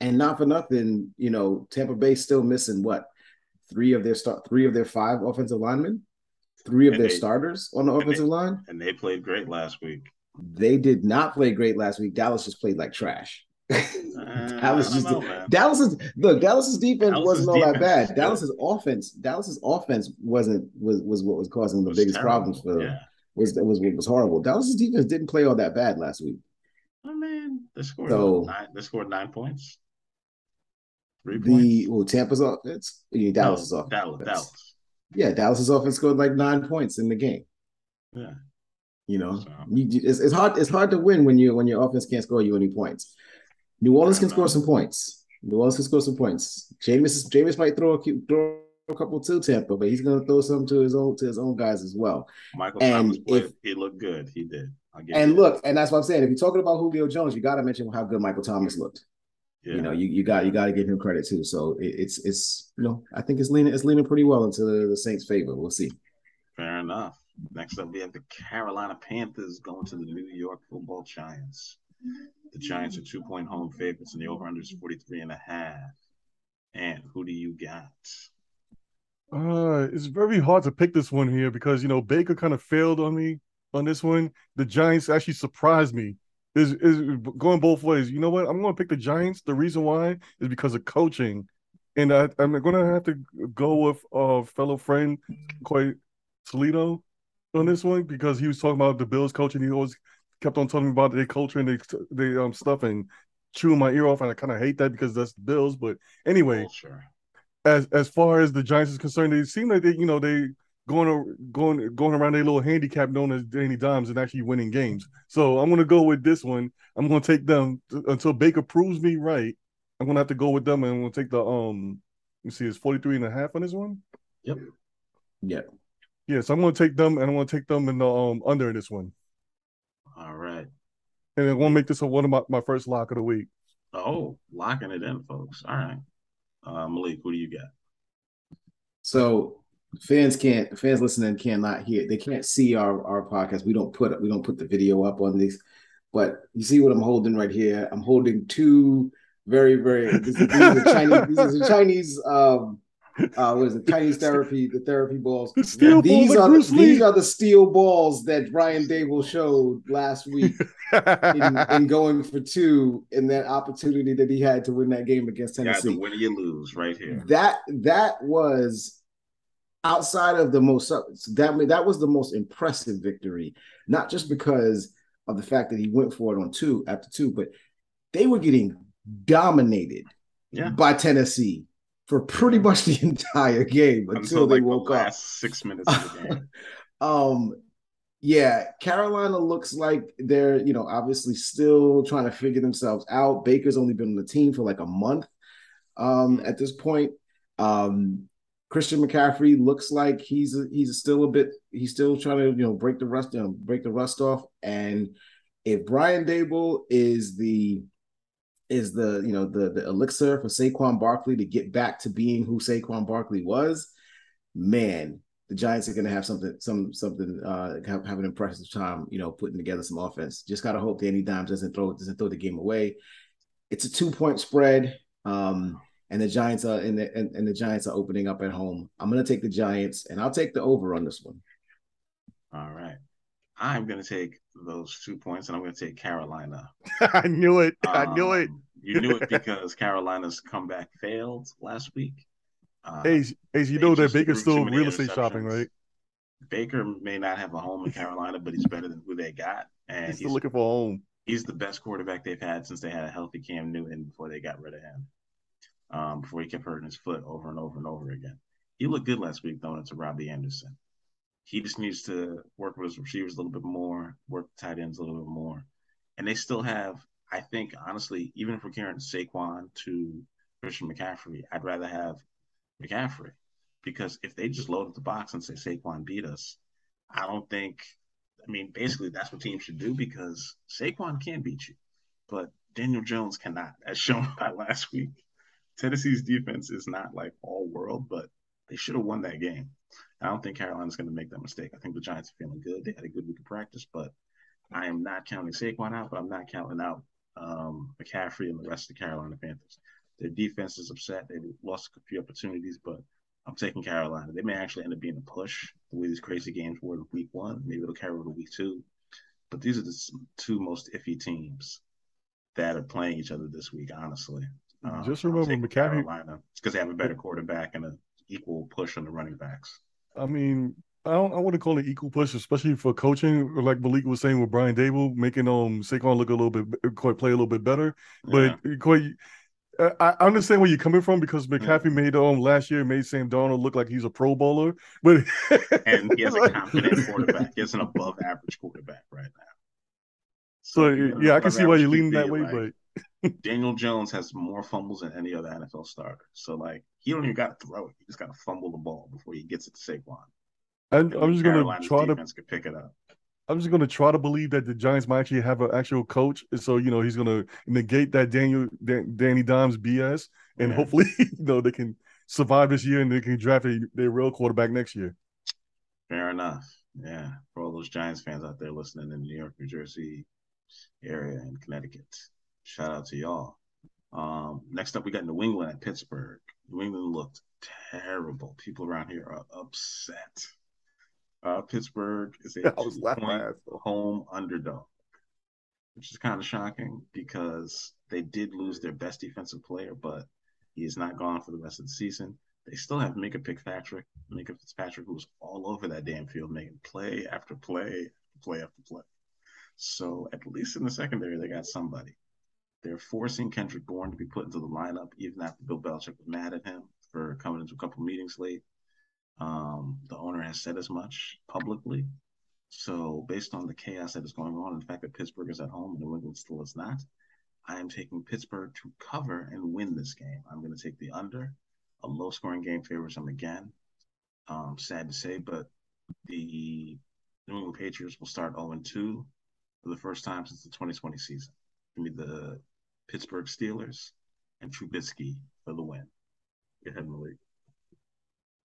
S3: And not for nothing, you know, Tampa Bay still missing what three of their start three of their five offensive linemen, three of
S1: And
S3: their
S1: they-
S3: starters on the
S1: and they-
S3: offensive line.
S1: And they played great last week.
S3: They did not play great last week. Dallas just played like trash.
S1: Uh,
S3: Dallas just
S1: know.
S3: Dallas's look. Dallas's defense
S1: Dallas's
S3: wasn't all that bad.
S1: good.
S3: Dallas's offense. Dallas's offense wasn't was was what was causing the
S1: was
S3: biggest
S1: terrible.
S3: problems for them.
S1: Yeah.
S3: Was was was horrible. Dallas's defense didn't play all that bad last week.
S1: I mean, they scored
S3: So-
S1: nine. They scored nine points. Three
S3: The
S1: points.
S3: well, Tampa's offense. You mean Dallas's
S1: No,
S3: offense.
S1: Dallas. Dallas.
S3: Yeah, Dallas's offense scored like nine points in the game.
S1: Yeah.
S3: You know,
S1: So-
S3: you, it's, it's hard. It's hard to win when you when your offense can't score you any points. New Orleans can score some points. New Orleans can score some points. Jameis Jameis might throw a throw a couple to Tampa, but he's going to throw some to his own to his own guys as well.
S1: Michael
S3: And
S1: Thomas played.
S3: if-
S1: he looked good. He did.
S3: And look, and that's what I'm saying. If you're talking about Julio Jones, you got to mention how good Michael Thomas looked.
S1: That. Yeah.
S3: You know, you, you got you got to give him credit too. So it, it's it's you know I think it's leaning it's leaning pretty well into the, the Saints' favor. We'll see.
S1: Fair enough. Next up, we have the Carolina Panthers going to the New York Football Giants. The Giants are two point home favorites, and the over under is 43 and a half. And who do you got?
S2: Uh, it's very hard to pick this one here because you know Baker kind of failed on me on this one. The Giants actually surprised me. Is is going both ways. You know what? I'm going to pick the Giants. The reason why is because of coaching, and I, I'm going to have to go with uh fellow friend Coy Toledo on this one because he was talking about the Bills coaching. He always kept on talking about their culture and they they um stuff and chewing my ear off, and I kind of hate that because that's the Bills. But anyway,
S1: Culture.
S2: as as far as the Giants is concerned, they seem like they, you know, they going a- going going around their little handicap known as Danny Dimes and actually winning games. So I'm gonna go with this one. I'm gonna take them t- until Baker proves me right. I'm gonna have to go with them and I'm gonna take the um let me see, it's 43 and a half on this one.
S1: Yep.
S3: Yeah.
S2: Yeah, so I'm gonna take them and I'm gonna take them in the um under in this one.
S1: All right.
S2: And I'm gonna make this a, one of my, my first lock of the week.
S1: Oh, locking it in, folks. All right. Uh, Malik, who do you got?
S3: So fans can't fans listening cannot hear they can't see our our podcast. We don't put we don't put the video up on these, but you see what I'm holding right here. I'm holding two very very these, these are Chinese these are the Chinese um uh what is it Chinese therapy the therapy balls.
S2: The steel
S3: these
S2: balls
S3: are
S2: Bruce
S3: the, these
S2: Lee.
S3: are the steel balls that Brian Daboll showed last week in, in going for two in that opportunity that he had to win that game against
S1: You got
S3: Tennessee
S1: the win or you lose right here.
S3: that that was outside of the most that that was the most impressive victory not just because of the fact that he went for it on two after two but they were getting dominated
S1: Yeah.
S3: by Tennessee for pretty much the entire game until,
S1: Until
S3: they
S1: like the
S3: woke up
S1: six minutes of the game.
S3: um yeah carolina looks like they're you know obviously still trying to figure themselves out baker's only been on the team for like a month um at this point um christian mccaffrey looks like he's he's still a bit he's still trying to you know break the rust break the rust off and if brian daboll is the is the you know the the elixir for Saquon Barkley to get back to being who Saquon Barkley was, man, the Giants are going to have something, some something, uh, have, have an impressive time, you know, putting together some offense. Just got to hope Danny Dimes doesn't throw doesn't throw the game away. It's a two point spread, um, and the Giants are and the and, and the Giants are opening up at home. I'm going to take the Giants, and I'll take the over on this one.
S1: All right. I'm going to take those two points and I'm going to take Carolina.
S2: I knew it. I knew it.
S1: Um, You knew it because Carolina's comeback failed last week. Uh,
S2: Hey, hey, you know that
S1: just
S2: Baker's still real estate shopping, right?
S1: Baker may not have a home in Carolina, but he's better than who they got. And
S2: He's
S1: he's,
S2: still looking for a home.
S1: he's the best quarterback they've had since they had a healthy Cam Newton before they got rid of him. Um, before he kept hurting his foot over and over and over again. He looked good last week throwing it to Robbie Anderson. He just needs to work with his receivers a little bit more, work the tight ends a little bit more. And they still have, I think, honestly, even if we're carrying Saquon to Christian McCaffrey, I'd rather have McCaffrey. Because if they just load up the box and say Saquon beat us, I don't think I mean, basically that's what teams should do because Saquon can beat you, but Daniel Jones cannot, as shown by last week. Tennessee's defense is not like all world, but they should have won that game. I don't think Carolina's going to make that mistake. I think the Giants are feeling good. They had a good week of practice, but I am not counting Saquon out, but I'm not counting out um, McCaffrey and the rest of the Carolina Panthers. Their defense is upset. They lost a few opportunities, but I'm taking Carolina. They may actually end up being a push the way these crazy games were in week one. Maybe it'll carry over to week two. But these are the two most iffy teams that are playing each other this week, honestly.
S2: Um, Just remember McCaffrey
S1: because they have a better quarterback and an equal push on the running backs.
S2: I mean, I don't. I wouldn't call it equal push, especially for coaching. Like Malik was saying with Brian Daboll, making um Saquon look a little bit, quite play a little bit better. But yeah. quite, I understand where you're coming from because McCaffrey yeah. made um last year made Sam Darnold look like he's a Pro Bowler, but
S1: and he has a confident quarterback. He has an above average quarterback right now.
S2: So, so yeah, I can see why you're leaning that way, like, but
S1: Daniel Jones has more fumbles than any other NFL starter. So like he don't even got to throw it. He just got to fumble the ball before he gets it to Saquon.
S2: And, I'm just gonna try to
S1: could pick it up.
S2: I'm just gonna try to believe that the Giants might actually have an actual coach, so you know he's gonna negate that Daniel Dan, Danny Dimes BS, and yeah. hopefully you know they can survive this year and they can draft a, their real quarterback next year.
S1: Fair enough. Yeah, for all those Giants fans out there listening in New York, New Jersey area, and Connecticut. Shout out to y'all. Um, next up, we got New England at Pittsburgh. New England looked terrible. People around here are upset. Uh, Pittsburgh is a point home underdog, which is kind of shocking because they did lose their best defensive player, but he is not gone for the rest of the season. They still have Minkah Fitzpatrick, Minkah Fitzpatrick, who's all over that damn field, making play after play, play after play. So at least in the secondary, they got somebody. They're forcing Kendrick Bourne to be put into the lineup, even after Bill Belichick was mad at him for coming into a couple meetings late. Um, the owner has said as much publicly. So, based on the chaos that is going on, and the fact that Pittsburgh is at home and New England still is not, I am taking Pittsburgh to cover and win this game. I'm going to take the under. A low scoring game favors them again. Um, sad to say, but the New England Patriots will start 0 2 for the first time since the 2020 season. Give me the Pittsburgh Steelers, and Trubisky for the win. Go ahead, Malik.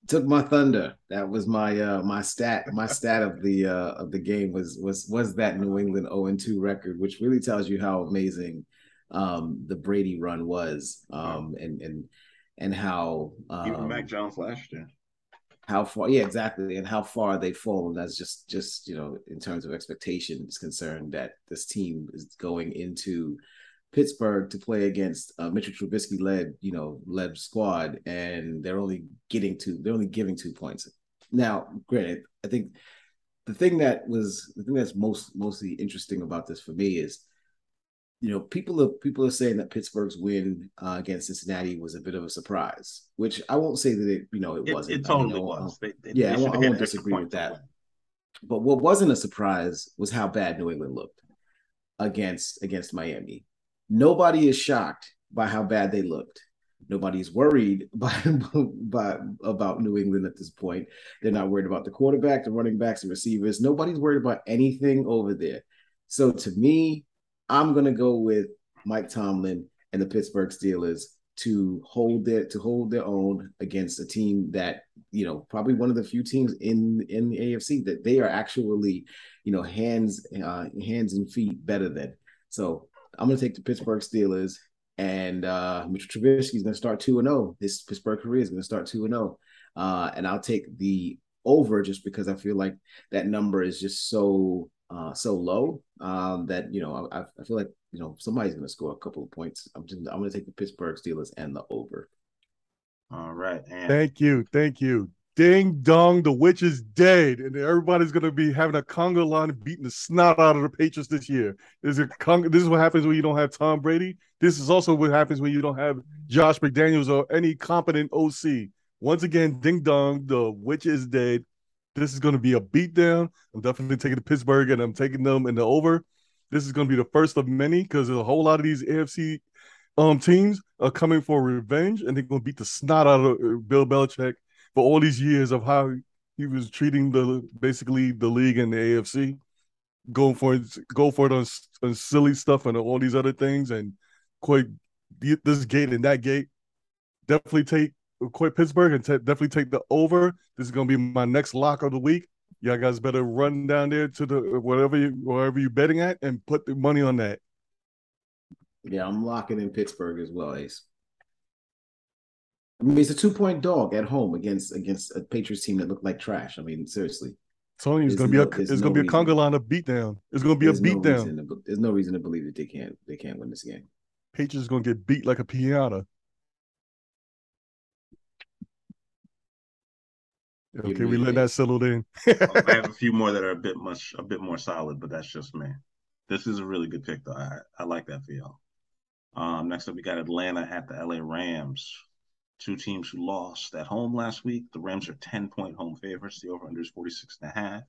S3: Took my thunder. That was my uh my stat. My stat of the uh of the game was was was that New England 0 2 record, which really tells you how amazing um the Brady run was. Um and and and how um,
S1: even Mac Jones last year
S3: how far yeah exactly and how far they've fallen that's just just you know in terms of expectations concerned that this team is going into Pittsburgh to play against uh, Mitchell Trubisky led, you know, led squad, and they're only getting two. They're only giving two points. Now, granted, I think the thing that was the thing that's most mostly interesting about this for me is, you know, people are people are saying that Pittsburgh's win uh, against Cincinnati was a bit of a surprise, which I won't say that it, you know, it, it wasn't.
S1: It totally know, was.
S3: They, they, yeah, they I, I won't disagree with that. But what wasn't a surprise was how bad New England looked against against Miami nobody is shocked by how bad they looked. Nobody's worried by, by about New England at this point. They're not worried about the quarterback, the running backs, the receivers. Nobody's worried about anything over there. So to me, I'm gonna go with Mike Tomlin and the Pittsburgh Steelers to hold their to hold their own against a team that you know probably one of the few teams in in the AFC that they are actually you know hands uh, hands and feet better than. So I'm going to take the Pittsburgh Steelers, and uh, Mitchell Trubisky is going to start two and zero. Oh. His Pittsburgh career is going to start two and zero, oh. uh, and I'll take the over just because I feel like that number is just so uh, so low um, that you know I, I feel like you know somebody's going to score a couple of points. I'm just I'm going to take the Pittsburgh Steelers and the over.
S1: All right. And-
S2: thank you, thank you. Ding dong, the witch is dead, and everybody's gonna be having a conga line beating the snot out of the Patriots this year. This is, con- this is what happens when you don't have Tom Brady. This is also what happens when you don't have Josh McDaniels or any competent OC. Once again, ding dong, the witch is dead. This is gonna be a beatdown. I'm definitely taking the Pittsburgh, and I'm taking them in the over. This is gonna be the first of many because a whole lot of these AFC um teams are coming for revenge, and they're gonna beat the snot out of uh, Bill Belichick for all these years of how he was treating the basically the league and the AFC, going for it, go for it on, on silly stuff and all these other things, and quite this gate and that gate. Definitely take quite Pittsburgh and t- definitely take the over. This is gonna be my next lock of the week. y'all guys better run down there to the whatever you wherever you're betting at and put the money on that.
S3: Yeah, I'm locking in Pittsburgh as well, Ace. I mean, it's a two point dog at home against against a Patriots team that looked like trash. I mean, seriously.
S2: Tony, it's gonna
S3: no-
S2: be a
S3: there's
S2: it's
S3: no
S2: gonna be a conga line of beatdown. It's gonna be
S3: There's
S2: a beatdown.
S3: reason to- there's no reason to believe that they can't they can't win this game.
S2: Patriots gonna get beat like a piñata. Okay, we let that settle in.
S1: I have a few more that are a bit much a bit more solid, but that's just me. This is a really good pick though. I, I like that for y'all. Um, next up we got Atlanta at the LA Rams. Two teams who lost at home last week. The Rams are 10 point home favorites. The over under is 46 and a half.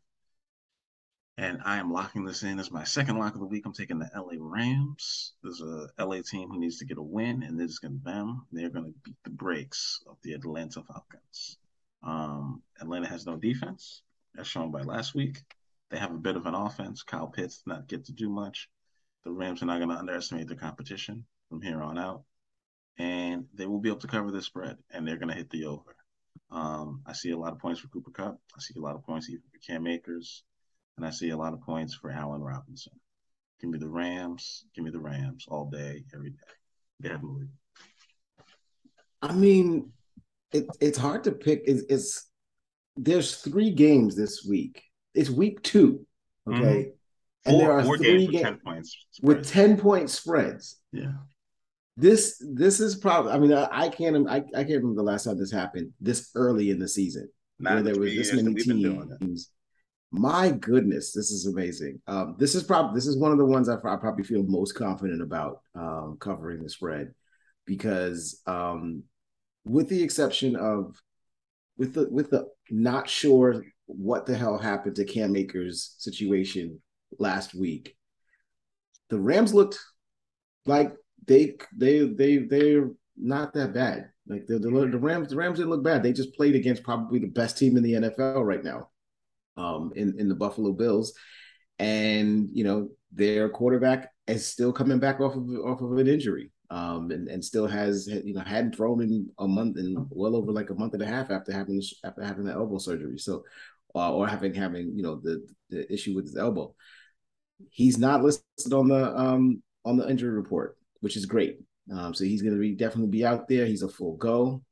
S1: And I am locking this in as my second lock of the week. I'm taking the LA Rams. There's a LA team who needs to get a win, and this is going to be them. They're going to beat the brakes of the Atlanta Falcons. Um, Atlanta has no defense, as shown by last week. They have a bit of an offense. Kyle Pitts not get to do much. The Rams are not going to underestimate the competition from here on out, and they will be able to cover this spread, and they're going to hit the over. Um, I see a lot of points for Cooper Kupp. I see a lot of points even for Cam Akers, and I see a lot of points for Allen Robinson. Give me the Rams. Give me the Rams all day, every day. Malik.
S3: I mean, it, it's hard to pick. It's, it's there's three games this week. It's week two, okay, and there are three
S1: games with
S3: games with ten point spreads.
S1: Yeah.
S3: This this is probably. I mean, I, I can't. I, I can't remember the last time this happened this early in the season
S1: Not
S3: where there was this many teams. My goodness, this is amazing. Um, this is probably this is one of the ones I, I probably feel most confident about um, covering the spread because um, with the exception of with the with the not sure what the hell happened to Cam Akers situation last week, the Rams looked like they they they they're not that bad. Like the, the the Rams the Rams didn't look bad. They just played against probably the best team in the NFL right now, um, in in the Buffalo Bills, and you know their quarterback is still coming back off of off of an injury, um, and and still has you know hadn't thrown in a month in well over like a month and a half after having after having the elbow surgery. So, uh, or having having you know the the issue with his elbow, he's not listed on the um on the injury report, which is great. Um, so he's going to be definitely be out there. He's a full go,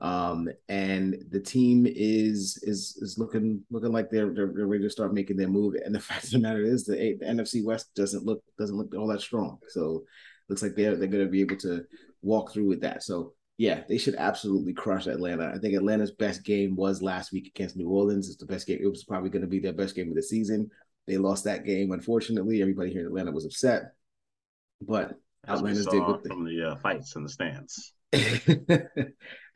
S3: um, and the team is is is looking looking like they're, they're ready to start making their move. And the fact of the matter is, the, the NFC West doesn't look doesn't look all that strong. So looks like they're they're going to be able to walk through with that. So yeah, they should absolutely crush Atlanta. I think Atlanta's best game was last week against New Orleans. It's the best game. It was probably going to be their best game of the season. They lost that game, unfortunately. Everybody here in Atlanta was upset, but
S1: As we
S3: Atlanta's
S1: saw
S3: did what they
S1: from the uh, fights in the stands.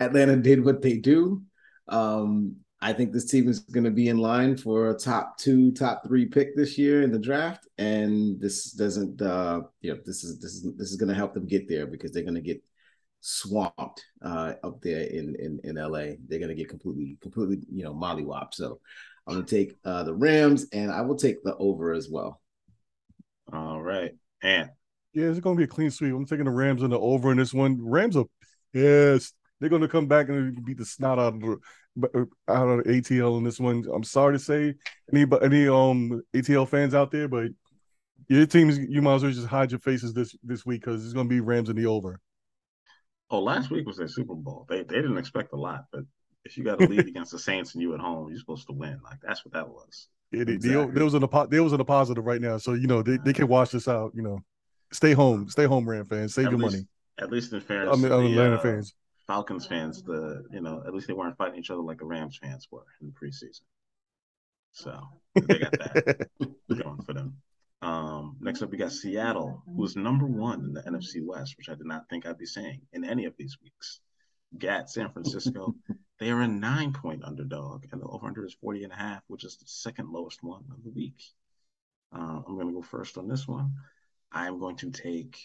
S3: Atlanta did what they do. Um, I think this team is going to be in line for a top two, top three pick this year in the draft, and this doesn't, uh, you know, this is this is this is going to help them get there because they're going to get swamped uh, up there in in in LA. They're going to get completely completely you know mollywopped. So I'm going to take uh, the Rams, and I will take the over as well.
S1: All right. And
S2: Yeah, it's gonna be a clean sweep. I'm taking the Rams on the over in this one. Rams are pissed. They're gonna come back and beat the snot out of the uh, out of the ATL in this one. I'm sorry to say, any any um ATL fans out there, but your teams, you might as well just hide your faces this this week because it's gonna be Rams in the over.
S1: oh, last week was their Super Bowl. They they didn't expect a lot, but if you got a lead against the Saints and you at home, you're supposed to win. Like that's what that was.
S2: Yeah, they,
S3: Exactly.
S2: they, was in a there was in a positive right now, so you know they, they can wash this out. You know, stay home, stay home, Ram fans, save
S1: At
S2: your
S1: least-
S2: money.
S1: At least in fairness,
S2: I mean,
S1: the,
S2: Atlanta
S1: uh,
S2: fans.
S1: Falcons fans, the you know, at least they weren't fighting each other like the Rams fans were in the preseason. So they got that going for them. Um, next up, we got Seattle, who's number one in the NFC West, which I did not think I'd be saying in any of these weeks. Gat San Francisco, they are a nine point underdog, and the over under is 40 and a half, which is the second lowest one of the week. Uh, I'm going to go first on this one. I'm going to take,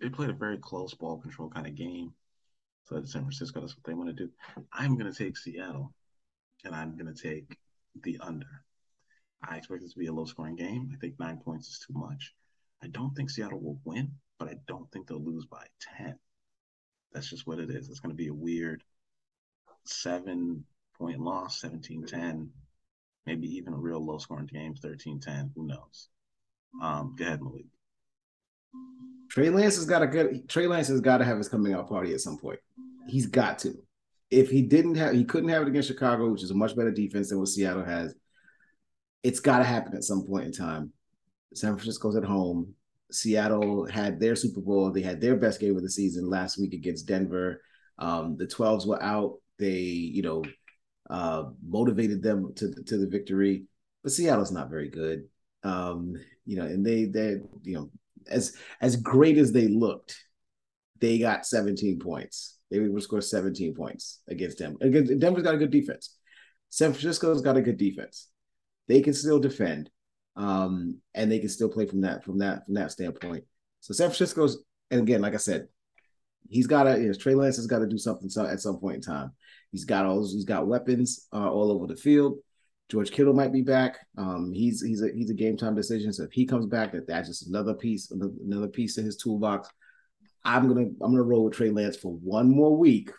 S1: they played a very close ball control kind of game. So San Francisco, that's what they want to do. I'm going to take Seattle, and I'm going to take the under. I expect it to be a low scoring game. I think nine points is too much. I don't think Seattle will win, but I don't think they'll lose by 10. That's just what it is. It's going to be a weird seven point loss, 17 10. maybe even a real low scoring game, 13-10. Who knows? Um, go ahead, Malik.
S3: Trey Lance has got a good Trey Lance has got to have his coming out party at some point. He's got to. If he didn't have he couldn't have it against Chicago, which is a much better defense than what Seattle has. It's got to happen at some point in time. San Francisco's at home. Seattle had their Super Bowl. They had their best game of the season last week against Denver. Um, the 12s were out. They, you know, uh, motivated them to to the victory. But Seattle's not very good. Um, you know, and they they you know as as great as they looked, they got 17 points. They were score 17 points against them. Against Denver's got a good defense. San Francisco's got a good defense. They can still defend, um, and they can still play from that from that from that standpoint. So San Francisco's, and again, like I said, he's got to. You know, Trey Lance has got to do something so, at some point in time. He's got all. He's got weapons uh, all over the field. George Kittle might be back. Um, he's he's a he's a game time decision. So if he comes back, that that's just another piece, another piece in his toolbox. I'm gonna I'm gonna roll with Trey Lance for one more week,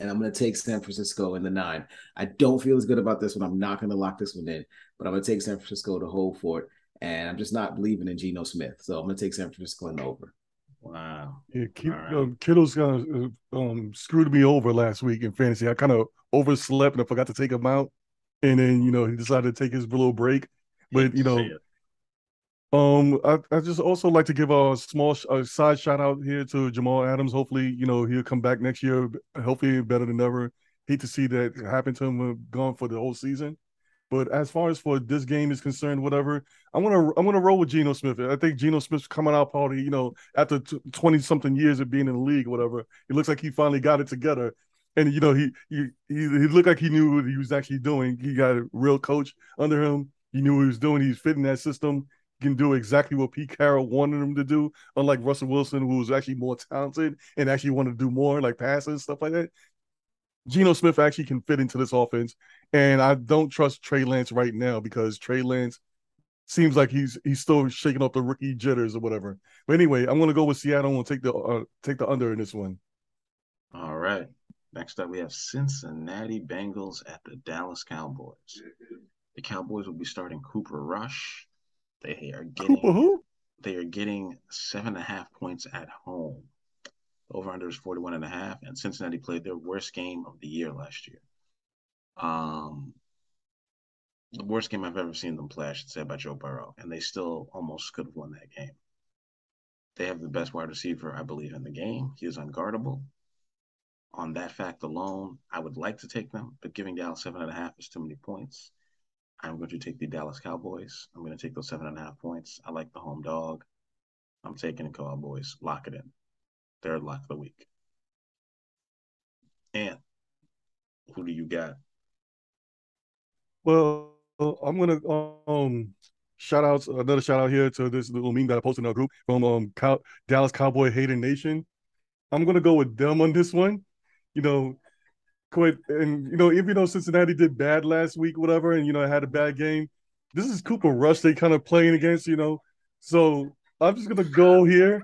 S3: and I'm gonna take San Francisco in the nine. I don't feel as good about this one. I'm not gonna lock this one in, but I'm gonna take San Francisco to hold for it. And I'm just not believing in Geno Smith, so I'm gonna take San Francisco in over.
S1: Wow.
S2: Yeah, K- right. um, Kittle's kind of um, screwed me over last week in fantasy. I kind of overslept and I forgot to take him out and then you know he decided to take his little break. But you know, um, I, I just also like to give a small a side shout out here to Jamal Adams. Hopefully, you know he'll come back next year, hopefully better than ever. Hate to see that happen to him, uh, gone for the whole season. But as far as for this game is concerned, whatever, I'm gonna I'm gonna roll with Geno Smith. I think Geno Smith's coming out party. You know, after twenty something years of being in the league, whatever, it looks like he finally got it together and you know he he he, looked like he knew what he was actually doing. He got a real coach under him. He knew what he was doing. He's fitting that system. He can do exactly what Pete Carroll wanted him to do. Unlike Russell Wilson, who was actually more talented and actually wanted to do more, like passes and stuff like that. Geno Smith actually can fit into this offense, and I don't trust Trey Lance right now because Trey Lance seems like he's he's still shaking off the rookie jitters or whatever. But anyway, I'm to go with Seattle and take the uh, take the under in this one.
S1: All right. Next up, we have Cincinnati Bengals at the Dallas Cowboys. The Cowboys will be starting Cooper Rush. They are getting
S2: Cooper who?
S1: They are getting seven and a half points at home. Over under is 41 and a half, and Cincinnati played their worst game of the year last year. Um, the worst game I've ever seen them play, I should say, by Joe Burrow, and they still almost could have won that game. They have the best wide receiver, I believe, in the game. He is unguardable on that fact alone, I would like to take them, but giving Dallas seven and a half is too many points. I'm going to take the Dallas Cowboys. I'm going to take those seven and a half points. I like the home dog. I'm taking the Cowboys. Lock it in. Third lock of the week. And who do you got?
S2: Well, I'm gonna um shout out another shout out here to this little meme that I posted in our group from um Cow- Dallas Cowboy Hater Nation. I'm gonna go with them on this one you know, quit and you know, even though Cincinnati did bad last week, whatever, and you know, had a bad game, this is Cooper Rush they kind of playing against, you know. So I'm just gonna go here.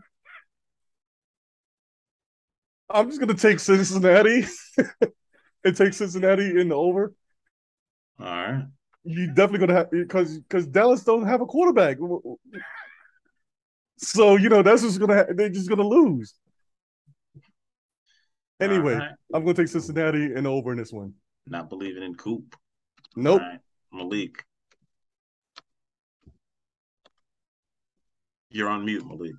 S2: I'm just gonna take Cincinnati and take Cincinnati in the over.
S1: All right.
S2: You definitely gonna have because because Dallas don't have a quarterback. So you know that's just gonna ha- they're just gonna lose. Anyway, right. I'm going to take Cincinnati and over in this one.
S1: Not believing in Coop.
S2: Nope. Right.
S1: Malik. You're on mute, Malik.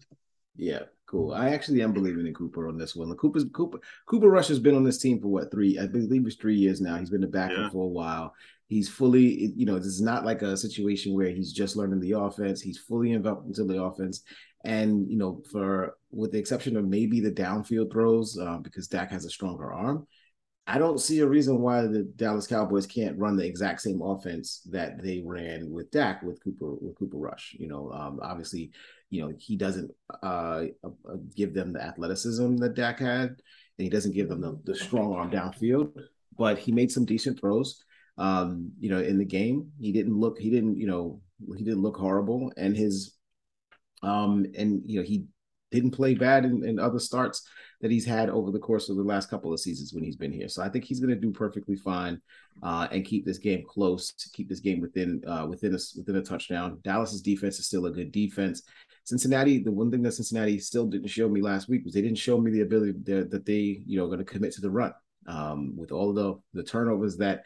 S3: Yeah, cool. I actually am believing in Cooper on this one. Cooper's Cooper Cooper Rush has been on this team for what three? I believe it's three years now. He's been the backup yeah. for a while. He's fully, you know, this is not like a situation where he's just learning the offense. He's fully involved into the offense. And you know, for with the exception of maybe the downfield throws, uh, because Dak has a stronger arm, I don't see a reason why the Dallas Cowboys can't run the exact same offense that they ran with Dak with Cooper with Cooper Rush. You know, um, obviously, you know he doesn't uh, uh, give them the athleticism that Dak had, and he doesn't give them the, the strong arm downfield. But he made some decent throws. Um, you know, in the game, he didn't look he didn't you know he didn't look horrible, and his um, and you know he didn't play bad in, in other starts that he's had over the course of the last couple of seasons when he's been here. So I think he's going to do perfectly fine uh, and keep this game close, keep this game within uh, within a within a touchdown. Dallas's defense is still a good defense. Cincinnati, the one thing that Cincinnati still didn't show me last week was they didn't show me the ability that, that they, you know, going to commit to the run. Um, with all the the turnovers that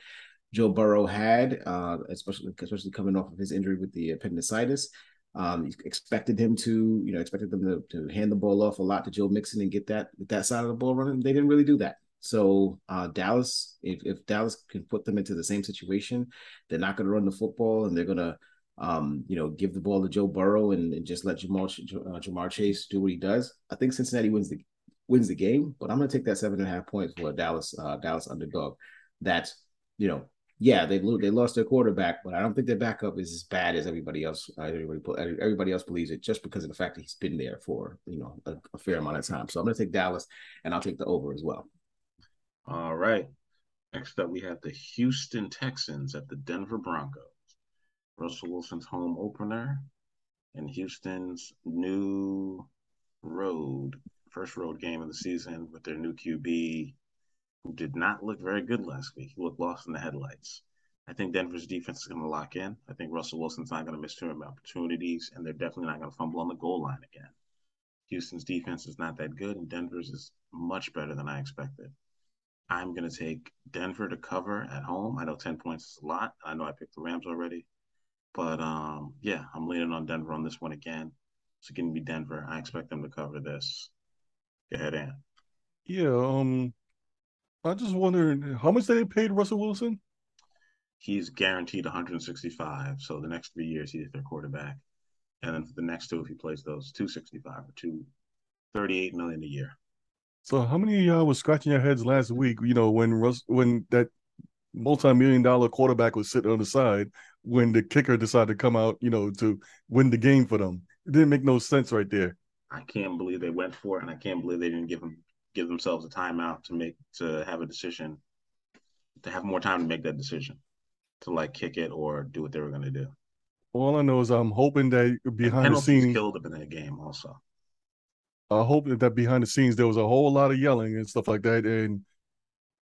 S3: Joe Burrow had, uh, especially especially coming off of his injury with the appendicitis. Um, expected him to, you know, expected them to, to hand the ball off a lot to Joe Mixon and get that that side of the ball running. They didn't really do that. So uh, Dallas, if, if Dallas can put them into the same situation, they're not going to run the football and they're going to, um, you know, give the ball to Joe Burrow and, and just let Jamal uh, Ja'Marr Chase do what he does. I think Cincinnati wins the wins the game, but I'm going to take that seven and a half points for a Dallas uh, Dallas underdog. That you know yeah, they they lost their quarterback, but I don't think their backup is as bad as everybody else. Uh, everybody everybody else believes it just because of the fact that he's been there for you know a, a fair amount of time. So I'm going to take Dallas, and I'll take the over as well.
S1: All right. Next up, we have the Houston Texans at the Denver Broncos. Russell Wilson's home opener, and Houston's new road first road game of the season with their new QB who did not look very good last week. He looked lost in the headlights. I think Denver's defense is going to lock in. I think Russell Wilson's not going to miss too many opportunities, and they're definitely not going to fumble on the goal line again. Houston's defense is not that good, and Denver's is much better than I expected. I'm going to take Denver to cover at home. I know 10 points is a lot. I know I picked the Rams already. But um, yeah, I'm leaning on Denver on this one again. It's going to be Denver. I expect them to cover this. Go ahead, Ann.
S2: Yeah, um, I just wondering how much they paid Russell Wilson.
S1: He's guaranteed 165. So the next three years, he's their quarterback, and then for the next two, if he plays those, 265 or two, 38 million a year.
S2: So how many of y'all was scratching your heads last week? You know when Russ when that multi-million dollar quarterback was sitting on the side when the kicker decided to come out, you know, to win the game for them. It didn't make no sense right there.
S1: I can't believe they went for it, and I can't believe they didn't give him give themselves a timeout to make to have a decision, to have more time to make that decision, to like kick it or do what they were going to do.
S2: All I know is I'm hoping that behind the scenes
S1: killed them in that game also.
S2: I hope that behind the scenes there was a whole lot of yelling and stuff like that, and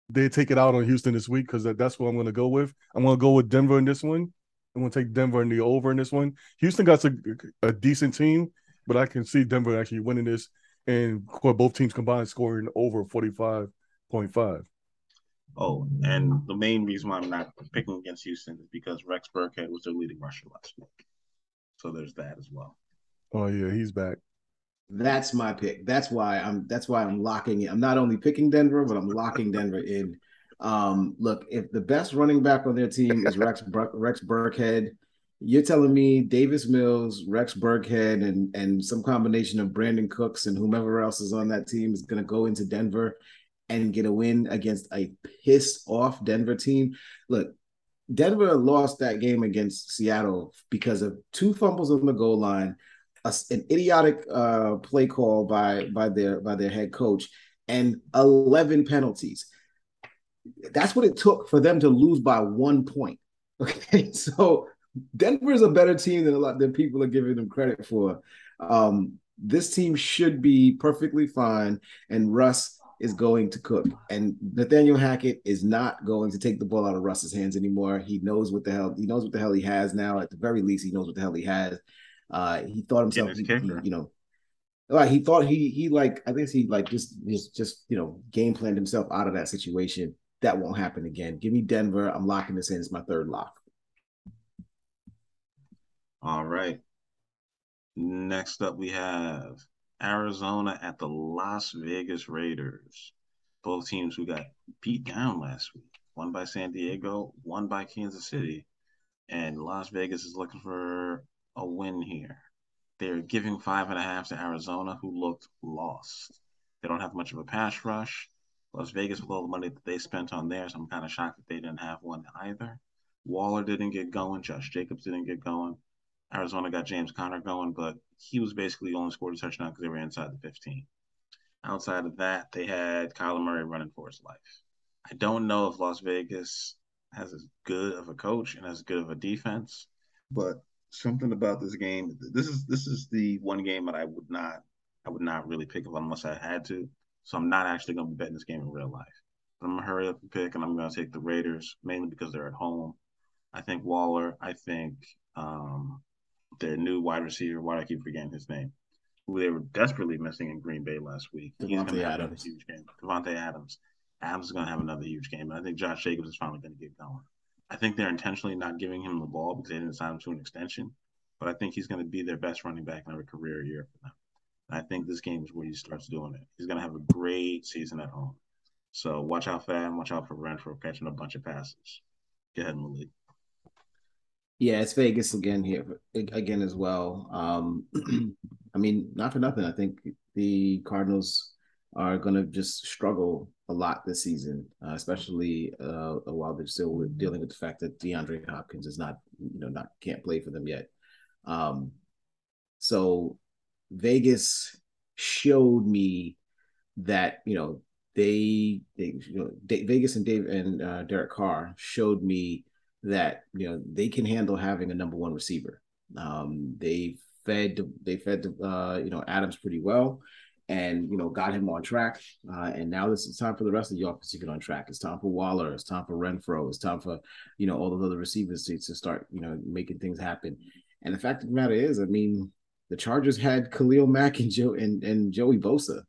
S2: they take it out on Houston this week because that, that's what I'm going to go with. I'm going to go with Denver in this one. I'm going to take Denver in the over in this one. Houston got a, a decent team, but I can see Denver actually winning this and both teams combined scoring over 45.5.
S1: Oh, and the main reason why I'm not picking against Houston is because Rex Burkhead was their leading rusher last week. So there's that as well.
S2: Oh yeah, he's back.
S3: That's my pick. That's why I'm that's why I'm locking it. I'm not only picking Denver, but I'm locking Denver in. Um, look, if the best running back on their team is Rex Rex Burkhead, you're telling me Davis Mills, Rex Burkhead, and and some combination of Brandin Cooks and whomever else is on that team is going to go into Denver and get a win against a pissed off Denver team. Look, Denver lost that game against Seattle because of two fumbles on the goal line, a, an idiotic uh, play call by by their by their head coach, and eleven penalties. That's what it took for them to lose by one point. Okay, so Denver is a better team than a lot than people are giving them credit for. Um, this team should be perfectly fine, and Russ is going to cook. And Nathaniel Hackett is not going to take the ball out of Russ's hands anymore. He knows what the hell he knows what the hell he has now. At the very least, he knows what the hell he has. Uh, he thought himself, he, he, you know, like he thought he he like I guess he like just just just you know game planned himself out of that situation. That won't happen again. Give me Denver. I'm locking this in. It's my third lock.
S1: All right. Next up, we have Arizona at the Las Vegas Raiders. Both teams who got beat down last week. One by San Diego, one by Kansas City. And Las Vegas is looking for a win here. They're giving five and a half to Arizona, who looked lost. They don't have much of a pass rush. Las Vegas, with all the money that they spent on theirs, I'm kind of shocked that they didn't have one either. Waller didn't get going. Josh Jacobs didn't get going. Arizona got James Conner going, but he was basically only scored a touchdown because they were inside the 15. Outside of that, they had Kyler Murray running for his life. I don't know if Las Vegas has as good of a coach and as good of a defense, but something about this game. This is this is the one game that I would not I would not really pick up unless I had to. So I'm not actually going to be betting this game in real life. But I'm to hurry up and pick, and I'm going to take the Raiders, mainly because they're at home. I think Waller, I think um, their new wide receiver, why do I keep forgetting his name? Who they were desperately missing in Green Bay last week.
S3: Davante
S1: He's going to have
S3: Adams.
S1: a huge game. Davante Adams. Adams is going to have another huge game. And I think Josh Jacobs is finally going to get going. I think they're intentionally not giving him the ball because they didn't sign him to an extension. But I think he's going to be their best running back in every career year for them. And I think this game is where he starts doing it. He's going to have a great season at home. So watch out for that and watch out for Renfrow catching a bunch of passes. Go ahead, Malik.
S3: Yeah, it's Vegas again here again as well. Um, I mean, not for nothing. I think the Cardinals are going to just struggle a lot this season, uh, especially uh, while they're still dealing with the fact that DeAndre Hopkins is not, you know, not can't play for them yet. Um, so Vegas showed me that you know they, they you know Vegas and Dave and uh, Derek Carr showed me that you know they can handle having a number one receiver. Um, they fed they fed uh, you know Adams pretty well, and you know got him on track. Uh, and now this is time for the rest of the offense to get on track. It's time for Waller. It's time for Renfrow. It's time for you know all those other receivers to, to start you know making things happen. And the fact of the matter is, I mean, the Chargers had Khalil Mack and Joe and, and Joey Bosa.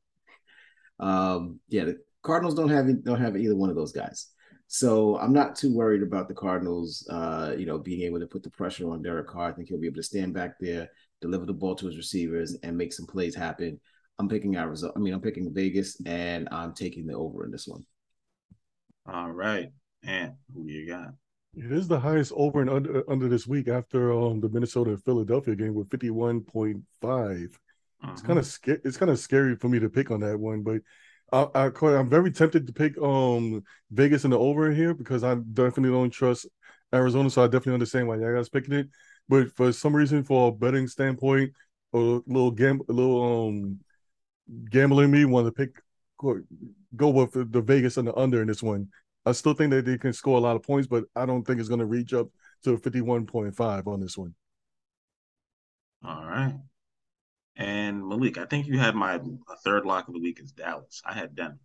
S3: Um, yeah, the Cardinals don't have don't have either one of those guys. So I'm not too worried about the Cardinals, uh, you know, being able to put the pressure on Derek Carr. I think he'll be able to stand back there, deliver the ball to his receivers, and make some plays happen. I'm picking Arizona. I mean, I'm picking Vegas, and I'm taking the over in this one.
S1: All right, and who do you got?
S2: It is the highest over and under under this week after um the Minnesota and Philadelphia game with fifty one point five. It's
S1: Mhm.
S2: kind of scary. It's kind of scary for me to pick on that one, but I, I I'm very tempted to pick um Vegas in the over here because I definitely don't trust Arizona, so I definitely understand why you guys picking it. But for some reason, for a betting standpoint, a little gam, a little um gambling me want to pick go, with the Vegas and the under in this one. I still think that they can score a lot of points, but I don't think it's going to reach up to 51.5 on this one.
S1: All right. And Malik, I think you had my uh, third lock of the week is Dallas. I had Denver.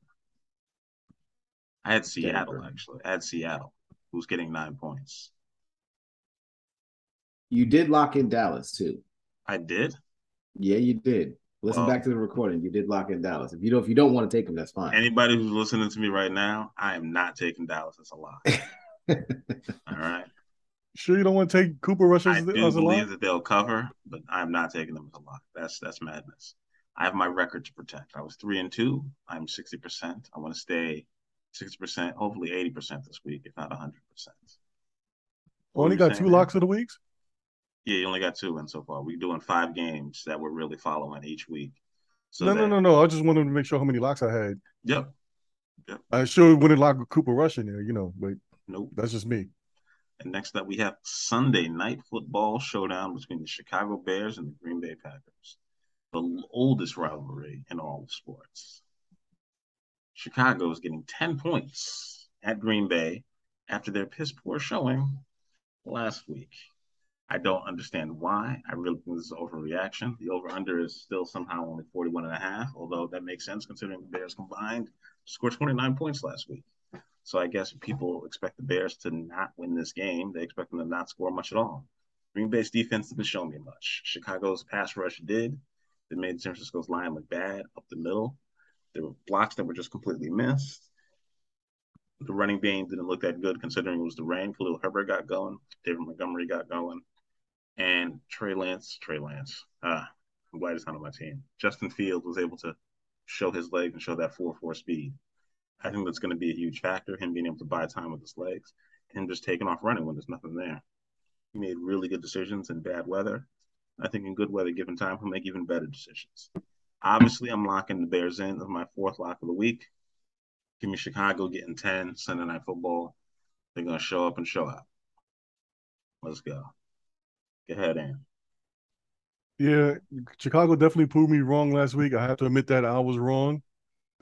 S1: I had Seattle
S3: Denver.
S1: actually. I had Seattle, who's getting nine points.
S3: You did lock in Dallas too.
S1: I did.
S3: Yeah, you did. Listen
S1: Well-
S3: back to the recording. You did lock in Dallas. If you don't, if you don't want to take them, that's fine.
S1: Anybody who's listening to me right now, I am not taking Dallas as a lock. All right.
S2: Sure, you don't want to take Cooper Rush
S1: I
S2: as,
S1: do
S2: as a
S1: believe
S2: lock?
S1: that they'll cover, but I'm not taking them as a lock. That's that's madness. I have my record to protect. I was three and two. I'm sixty percent. I want to stay sixty percent, hopefully eighty percent this week, if not hundred percent.
S2: Only got two locks of the weeks.
S1: Yeah, you only got two in so far. We're doing five games that we're really following each week. So
S2: no,
S1: that,
S2: no, no, no. I just wanted to make sure how many locks I had.
S1: Yep.
S2: I sure wouldn't lock a Cooper Rush in there, you know, but
S1: Nope.
S2: that's just me.
S1: And next up, we have Sunday night football showdown between the Chicago Bears and the Green Bay Packers, the oldest rivalry in all of sports. Chicago is getting 10 points at Green Bay after their piss poor showing last week. I don't understand why. I really think this is overreaction. The over under is still somehow only 41 and a half, although that makes sense considering the Bears combined scored 29 points last week. So I guess people expect the Bears to not win this game, they expect them to not score much at all. Green Bay's defense didn't show me much. Chicago's pass rush did. They made San Francisco's line look bad up the middle. There were blocks that were just completely missed. The running game didn't look that good considering it was the rain. Khalil Herbert got going. David Montgomery got going. And Trey Lance, Trey Lance, ah, I'm glad he's not on my team. Justin Fields was able to show his legs and show that 4 4 speed. I think that's going to be a huge factor, him being able to buy time with his legs, him just taking off running when there's nothing there. He made really good decisions in bad weather. I think in good weather, given time, he'll make even better decisions. Obviously, I'm locking the Bears in as my fourth lock of the week. Give me Chicago getting 10, Sunday night football. They're going to show up and show out. Let's go. Go ahead, Ann.
S2: Yeah, Chicago definitely proved me wrong last week. I have to admit that I was wrong.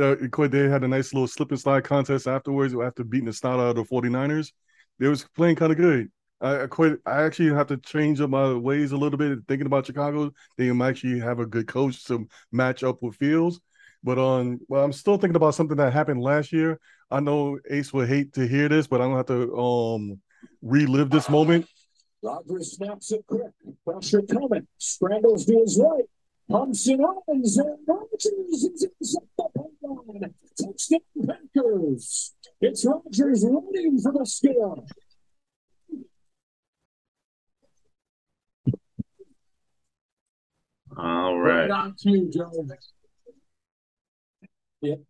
S2: Uh, They had a nice little slip and slide contest afterwards after beating the snot out of the 49ers. They was playing kind of good. I, I. I actually have to change up my ways a little bit. Thinking about Chicago, they might actually have a good coach to match up with Fields. But on, well, I'm still thinking about something that happened last year. I know Ace would hate to hear this, but I'm gonna have to um relive this moment.
S4: Rodgers snaps it quick. Pressure coming. Scrambles to his right. Pumps it on. And Rodgers is inside the pipeline. Touchdown Packers. It's Rodgers running for the score.
S1: All right.
S4: on to Joe.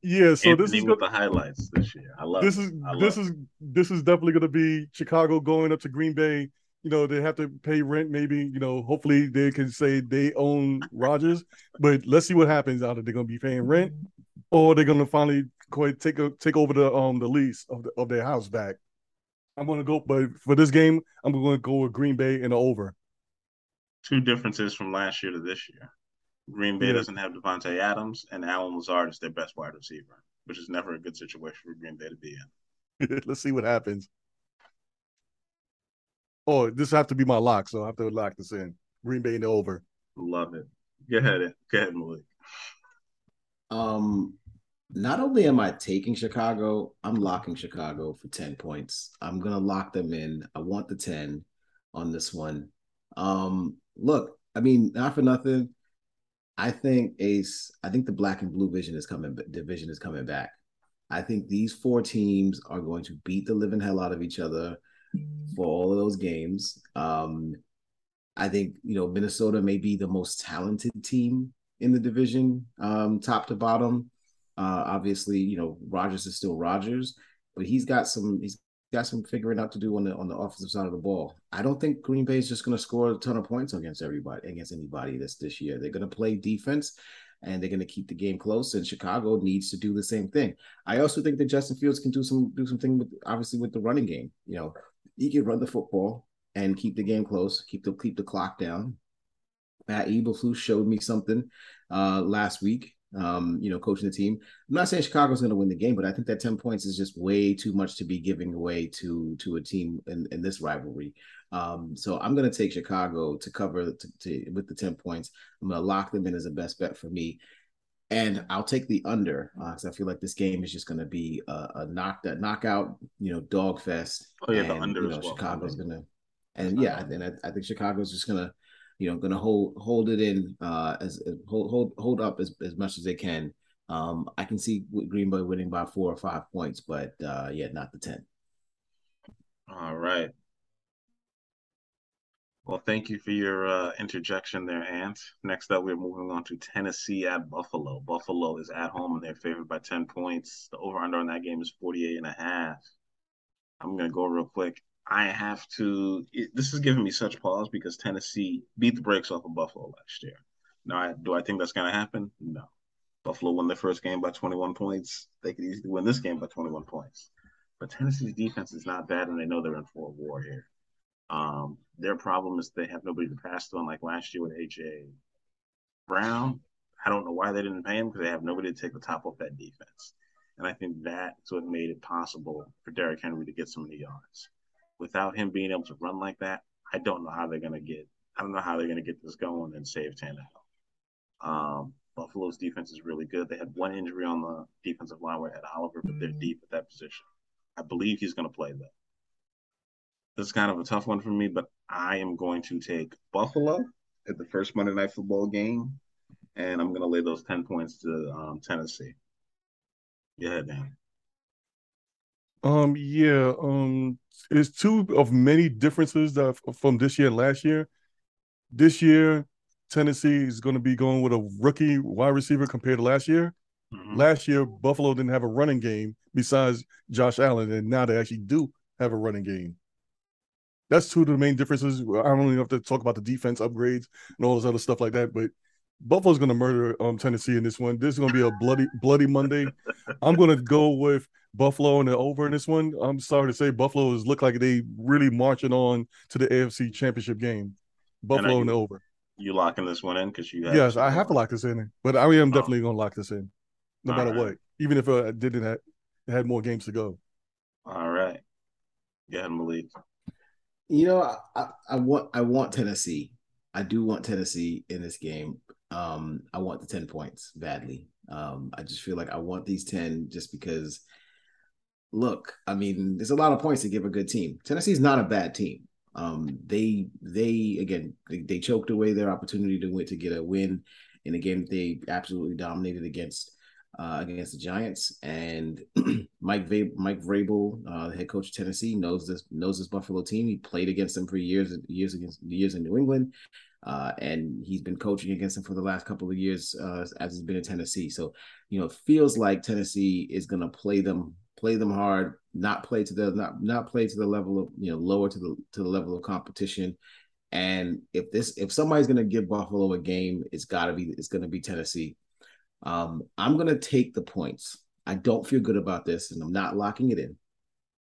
S2: Yeah, so this is
S1: with
S2: gonna,
S1: the highlights this year. I love
S2: this
S1: it.
S2: is
S1: I love
S2: this
S1: it.
S2: is this is definitely going to be Chicago going up to Green Bay. You know, they have to pay rent. Maybe you know, hopefully they can say they own Rodgers. But let's see what happens. Either they're going to be paying rent, or they're going to finally quite take a, take over the um the lease of the, of their house back. I'm going to go, but for this game, I'm going to go with Green Bay and the over.
S1: two differences from last year to this year. Green Bay
S2: Yeah.
S1: doesn't have Davante Adams, and Allen Lazard is their best wide receiver, which is never a good situation for Green Bay to be in.
S2: let's see what happens. Oh, this have to be my lock, so I have to lock this in. Green Bay in the over.
S1: Love it. Go ahead. Go ahead, Malik.
S3: Um, not only am I taking Chicago, I'm locking Chicago for 10 points. I'm gonna lock them in. I want the 10 on this one. Um, look, I mean, not for nothing. I think Ace, I think the black and blue vision is coming division is coming back. I think these four teams are going to beat the living hell out of each other for all of those games. Um, I think you know Minnesota may be the most talented team in the division, um, top to bottom. Uh, obviously, you know Rodgers is still Rodgers, but he's got some he's got some figuring out to do on the on the offensive side of the ball. I don't think Green Bay is just going to score a ton of points against everybody against anybody this this year. They're going to play defense and they're going to keep the game close. And Chicago needs to do the same thing. I also think that Justin Fields can do some do something with obviously with the running game. You know, he can run the football and keep the game close, keep the keep the clock down. Matt Eberflus showed me something uh, last week. Um, you know, coaching the team. I'm not saying Chicago's going to win the game, but I think that 10 points is just way too much to be giving away to to a team in, in this rivalry. Um, so I'm going to take Chicago to cover to, to, with the 10 points. I'm going to lock them in as a best bet for me. And I'll take the under because I feel like this game is just going to be a, a knock that knockout, you know, dog fest.
S1: Oh, yeah, the
S3: and,
S1: under
S3: you
S1: as
S3: know,
S1: well.
S3: Chicago's going to, and yeah, and I, I think Chicago's just going to, you know, going to hold hold it in uh, as hold hold hold up as, as much as they can. Um, I can see Green Bay winning by four or five points, but uh, yeah, not the ten.
S1: All right. Well, thank you for your uh, interjection there, Ant. Next up, we're moving on to Tennessee at Buffalo. Buffalo is at home and they're favored by 10 points. The over-under on that game is 48 and a half. I'm going to go real quick. I have to. It, this is giving me such pause because Tennessee beat the brakes off of Buffalo last year. Now, I, do I think that's going to happen? No. Buffalo won their first game by 21 points. They could easily win this game by 21 points. But Tennessee's defense is not bad, and they know they're in for a war here. Um, their problem is they have nobody to pass to, like last year with AJ Brown. I don't know why they didn't pay him because they have nobody to take the top off that defense. And I think that's what made it possible for Derrick Henry to get so many yards. Without him being able to run like that, I don't know how they're gonna get. I don't know how they're gonna get this going and save Tannehill. Um, Buffalo's defense is really good. They had one injury on the defensive line where Ed Oliver, but they're deep at that position. I believe he's gonna play though. This is kind of a tough one for me, but I am going to take Buffalo at the first Monday Night Football game, and I'm going to lay those 10 points to um, Tennessee. Go ahead, Dan.
S2: Um, yeah, um, it's two of many differences that from this year and last year. This year, Tennessee is going to be going with a rookie wide receiver compared to last year.
S1: Mhm.
S2: Last year, Buffalo didn't have a running game besides Josh Allen, and now they actually do have a running game. That's two of the main differences. I don't even have to talk about the defense upgrades and all this other stuff like that, but Buffalo's going to murder um, Tennessee in this one. This is going to be a bloody, bloody Monday. I'm going to go with Buffalo and the over in this one. I'm sorry to say, Buffalo is look like they really marching on to the AFC Championship game. Buffalo
S1: you-
S2: and the over.
S1: You locking this one in because you
S2: Yes, I have to lock this in, but I am definitely going to lock this in, no
S1: All
S2: matter
S1: right.
S2: what. Even if uh, I didn't have had more games to go.
S1: All right. Ahead, Malik.
S3: You know, I, I, I want I want Tennessee. I do want Tennessee in this game. Um, I want the 10 points badly. Um, I just feel like I want these 10 just because look, I mean, there's a lot of points to give a good team. Tennessee's not a bad team. Um, they they again they, they choked away their opportunity to win to get a win in a game they absolutely dominated against uh, against the Giants. And Mike v- Mike Vrabel, uh, the head coach of Tennessee, knows this knows this Buffalo team. He played against them for years years against years in New England. Uh, and he's been coaching against them for the last couple of years uh, as he's been in Tennessee. So, you know, it feels like Tennessee is going to play them play them hard, not play to the not not play to the level of you know lower to the to the level of competition. And if this if somebody's going to give Buffalo a game, it's got to be it's going to be Tennessee. Um, I'm going to take the points. I don't feel good about this, and I'm not locking it in.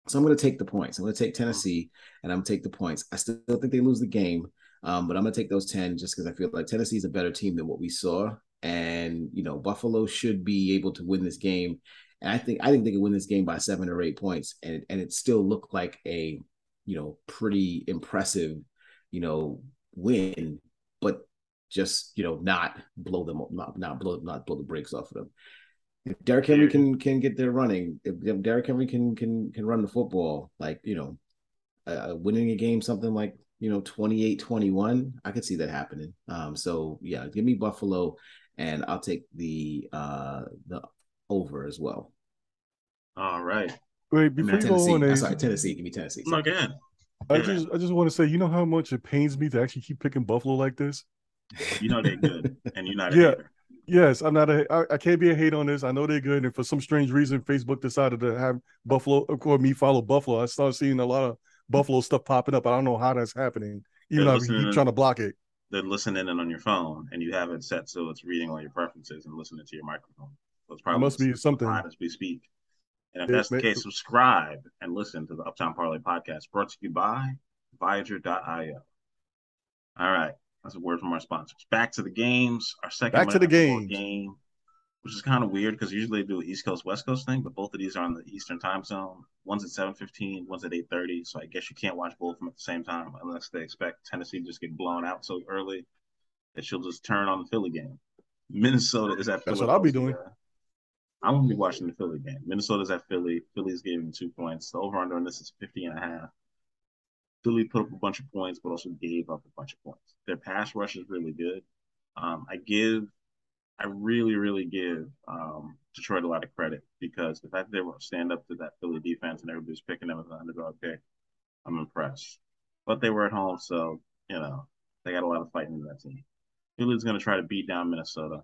S3: So I'm going to take the points. I'm going to take Tennessee, and I'm going to take the points. I still think they lose the game, um, but I'm going to take those ten just because I feel like Tennessee is a better team than what we saw, and you know Buffalo should be able to win this game. And I think I think they could win this game by seven or eight points, and and it still looked like a you know pretty impressive you know win, but just you know not blow them not not blow not blow the brakes off of them. If Derrick Henry can can get there running, if, if Derrick Henry can can can run the football, like you know, uh, winning a game something like you know 28-21, I could see that happening. Um, so yeah, give me Buffalo, and I'll take the uh the over as well.
S1: All right.
S2: Wait, before you
S3: Tennessee.
S2: go on, a,
S3: sorry, Tennessee. Give me Tennessee.
S1: No, again.
S2: I just I just want to say, you know how much it pains me to actually keep picking Buffalo like this.
S1: You know they're good, and you're not. A
S2: Yeah.
S1: hater.
S2: Yes, I'm not a. I, I can't be a hate on this. I know they're good, and for some strange reason, Facebook decided to have Buffalo, of course, me follow Buffalo. I started seeing a lot of Buffalo stuff popping up. I don't know how that's happening. Even though I trying to block it.
S1: They're listening in on your phone, and you have it set so it's reading all your preferences and listening to your microphone. So it's probably
S2: must be something.
S1: as we speak. And if
S2: It
S1: that's the case, subscribe and listen to the Uptown Parlay podcast brought to you by Voyager.io. All right. That's a word from our sponsors. Back to the games. Our second
S2: Back to the
S1: Monday Night Football
S2: games.
S1: game, which is kind of weird because usually they do an East Coast West Coast thing, but both of these are on the Eastern time zone. One's at seven fifteen, one's at eight thirty. So I guess you can't watch both of them at the same time unless they expect Tennessee to just get blown out so early that she'll just turn on the Philly game. Minnesota is at
S2: That's what I'll be doing.
S1: I'm gonna be watching the Philly game. Minnesota's at Philly. Philly's giving two points. The over under on this is 50 and a half. Philly put up a bunch of points, but also gave up a bunch of points. Their pass rush is really good. Um, I give, I really, really give um, Detroit a lot of credit because the fact that they were stand up to that Philly defense and everybody's picking them as an underdog pick, I'm impressed. But they were at home, so you know they got a lot of fighting in that team. Philly's going to try to beat down Minnesota.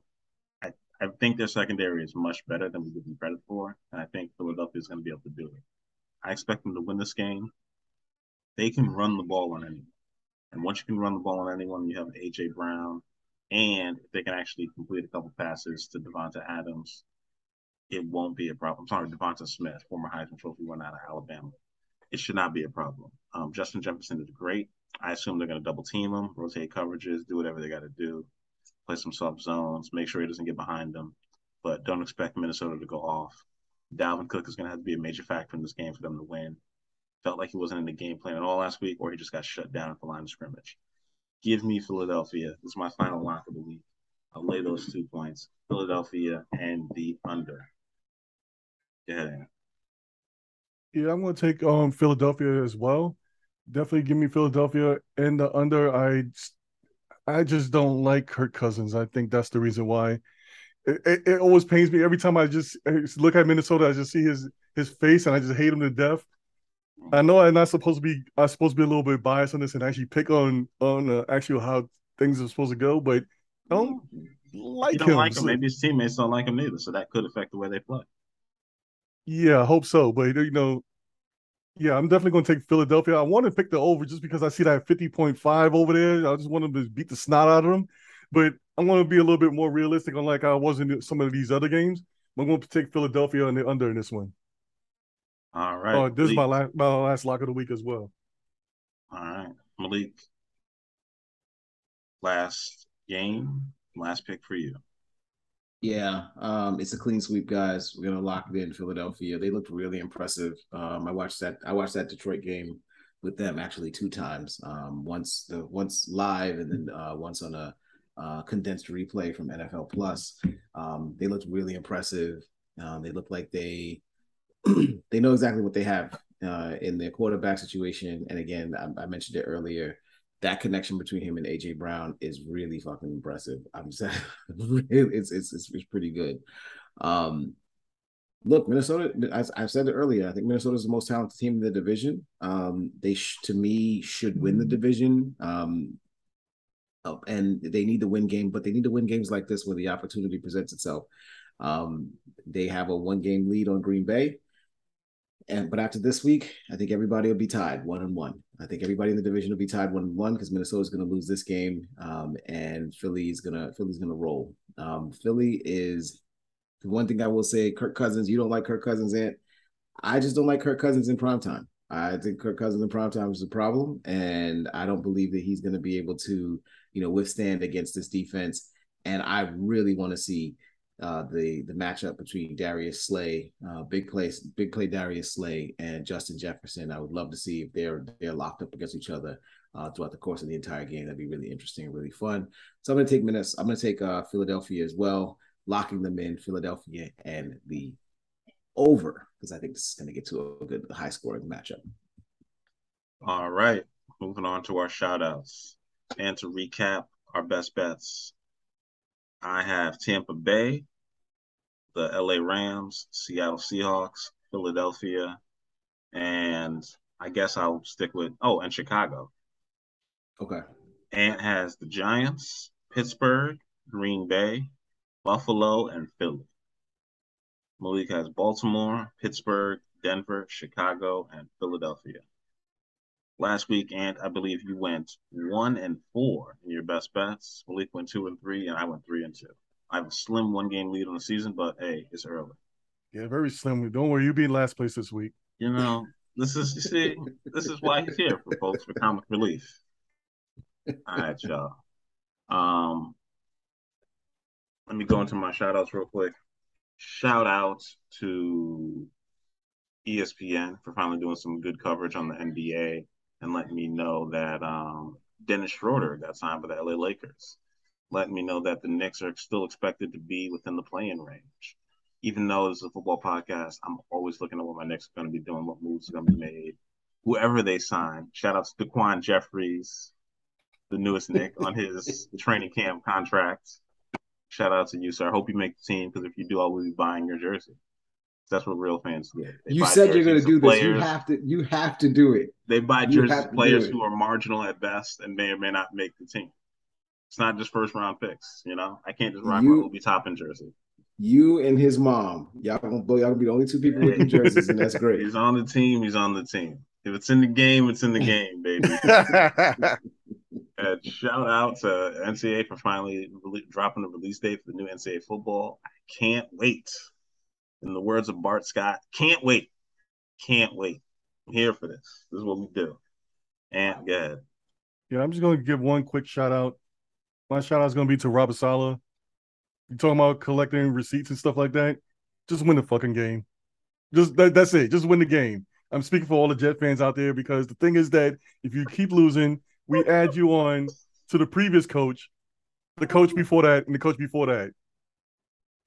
S1: I, I think their secondary is much better than we give them credit for, and I think Philadelphia is going to be able to do it. I expect them to win this game. They can run the ball on anyone. And once you can run the ball on anyone, you have AJ Brown, and if they can actually complete a couple passes to Davante Adams, it won't be a problem. Sorry, Devonta Smith, former Heisman Trophy winner out of Alabama. It should not be a problem. Um, Justin Jefferson is great. I assume they're going to double team him, rotate coverages, do whatever they got to do, play some soft zones, make sure he doesn't get behind them. But don't expect Minnesota to go off. Dalvin Cook is going to have to be a major factor in this game for them to win. Felt like he wasn't in the game plan at all last week, or he just got shut down at the line of scrimmage. Give me Philadelphia. This is my final lock of the week. I'll lay those two points. Philadelphia and the under. Go ahead, Aaron.
S2: Yeah, I'm going to take um Philadelphia as well. Definitely give me Philadelphia and the under. I I just don't like Kirk Cousins. I think that's the reason why. It, it, it always pains me every time I just I just look at Minnesota. I just see his his face and I just hate him to death. I know I'm not supposed to be. I'm supposed to be a little bit biased on this and actually pick on on uh, actually how things are supposed to go, but I don't like
S1: You don't
S2: him.
S1: like him.
S2: So-
S1: Maybe his teammates don't like him neither, so that could affect the way they play.
S2: Yeah, I hope so. But you know, yeah, I'm definitely going to take Philadelphia. I want to pick the over just because I see that 50.5 over there. I just want them to beat the snot out of them. But I'm going to be a little bit more realistic, unlike I was in some of these other games. I'm going to take Philadelphia and the under in this one.
S1: All right.
S2: Oh, this is my last my last lock of the week as well.
S1: All right. Malik. Last game, last pick for you.
S3: Yeah, um, it's a clean sweep, guys. We're gonna lock it in Philadelphia. They looked really impressive. Um, I watched that. I watched that Detroit game with them actually two times. Um, once the once live and then uh, once on a uh, condensed replay from NFL Plus. Um, they looked really impressive. Um, they look like they they know exactly what they have uh, in their quarterback situation. And again, I, I, mentioned it earlier. That connection between him and AJ Brown is really fucking impressive. I'm saying it's, it's it's pretty good. Um, look, Minnesota. I said it earlier, I think Minnesota is the most talented team in the division. Um, they sh- to me should win the division. Um, oh, and they need to win game, but they need to win games like this where the opportunity presents itself. Um, they have a one game lead on Green Bay. And but after this week, I think everybody will be tied one and one. I think everybody in the division will be tied one and one because Minnesota's going to lose this game, um, and Philly's gonna Philly's gonna roll. Um, Philly is the one thing I will say. Kirk Cousins, you don't like Kirk Cousins, and I just don't like Kirk Cousins in prime time. I think Kirk Cousins in prime time is a problem, and I don't believe that he's going to be able to, you know, withstand against this defense. And I really want to see uh, the the matchup between Darius Slay, uh, big play, big play Darius Slay and Justin Jefferson. I would love to see if they're they're locked up against each other uh, throughout the course of the entire game. That'd be really interesting really fun. So I'm gonna take minutes. I'm gonna take uh, Philadelphia as well, locking them in Philadelphia and the over because I think this is gonna get to a good high scoring matchup.
S1: All right, moving on to our shout outs and to recap our best bets. I have Tampa Bay the LA Rams, Seattle Seahawks, Philadelphia, and I guess I'll stick with oh, and Chicago.
S3: Okay.
S1: Ant has the Giants, Pittsburgh, Green Bay, Buffalo, and Philly. Malik has Baltimore, Pittsburgh, Denver, Chicago, and Philadelphia. Last week, and I believe you went one and four in your best bets. Malik went two and three, and I went three and two. I have a slim one game lead on the season, but hey, it's early.
S2: Yeah, very slim. Don't worry, you'll be in last place this week.
S1: You know, this is you see, this is why he's here for folks for comic relief. All right, y'all. Um, let me go into my shout outs real quick. Shout out to ESPN for finally doing some good coverage on the NBA and letting me know that um, Dennis Schroeder got signed by the LA Lakers letting me know that the Knicks are still expected to be within the playing range. Even though this is a football podcast, I'm always looking at what my Knicks are going to be doing, what moves are going to be made, whoever they sign. Shout out to Daquan Jeffries, the newest Knick on his training camp contract. Shout out to you, sir. I hope you make the team because if you do, I will be buying your jersey. That's what real fans do.
S3: They you said you're going to do this. Players. You have to. You have to do it.
S1: They buy jerseys players who are marginal at best and may or may not make the team. It's not just first round picks. You know, I can't just rock you, my Obi Toppin jersey.
S3: You and his mom, y'all gonna y'all gonna be the only two people with the jerseys, and that's great.
S1: He's on the team. He's on the team. If it's in the game, it's in the game, baby. and uh, shout out to NCAA for finally re- dropping the release date for the new NCAA football. I can't wait. In the words of Bart Scott, can't wait. Can't wait. I'm here for this. This is what we do. And good.
S2: Yeah, I'm just going to give one quick shout out my shout out is gonna be to Robert Saleh. You talking about collecting receipts and stuff like that? Just win the fucking game. Just that, that's it. Just win the game. I'm speaking for all the Jet fans out there because the thing is that if you keep losing, we add you on to the previous coach, the coach before that, and the coach before that,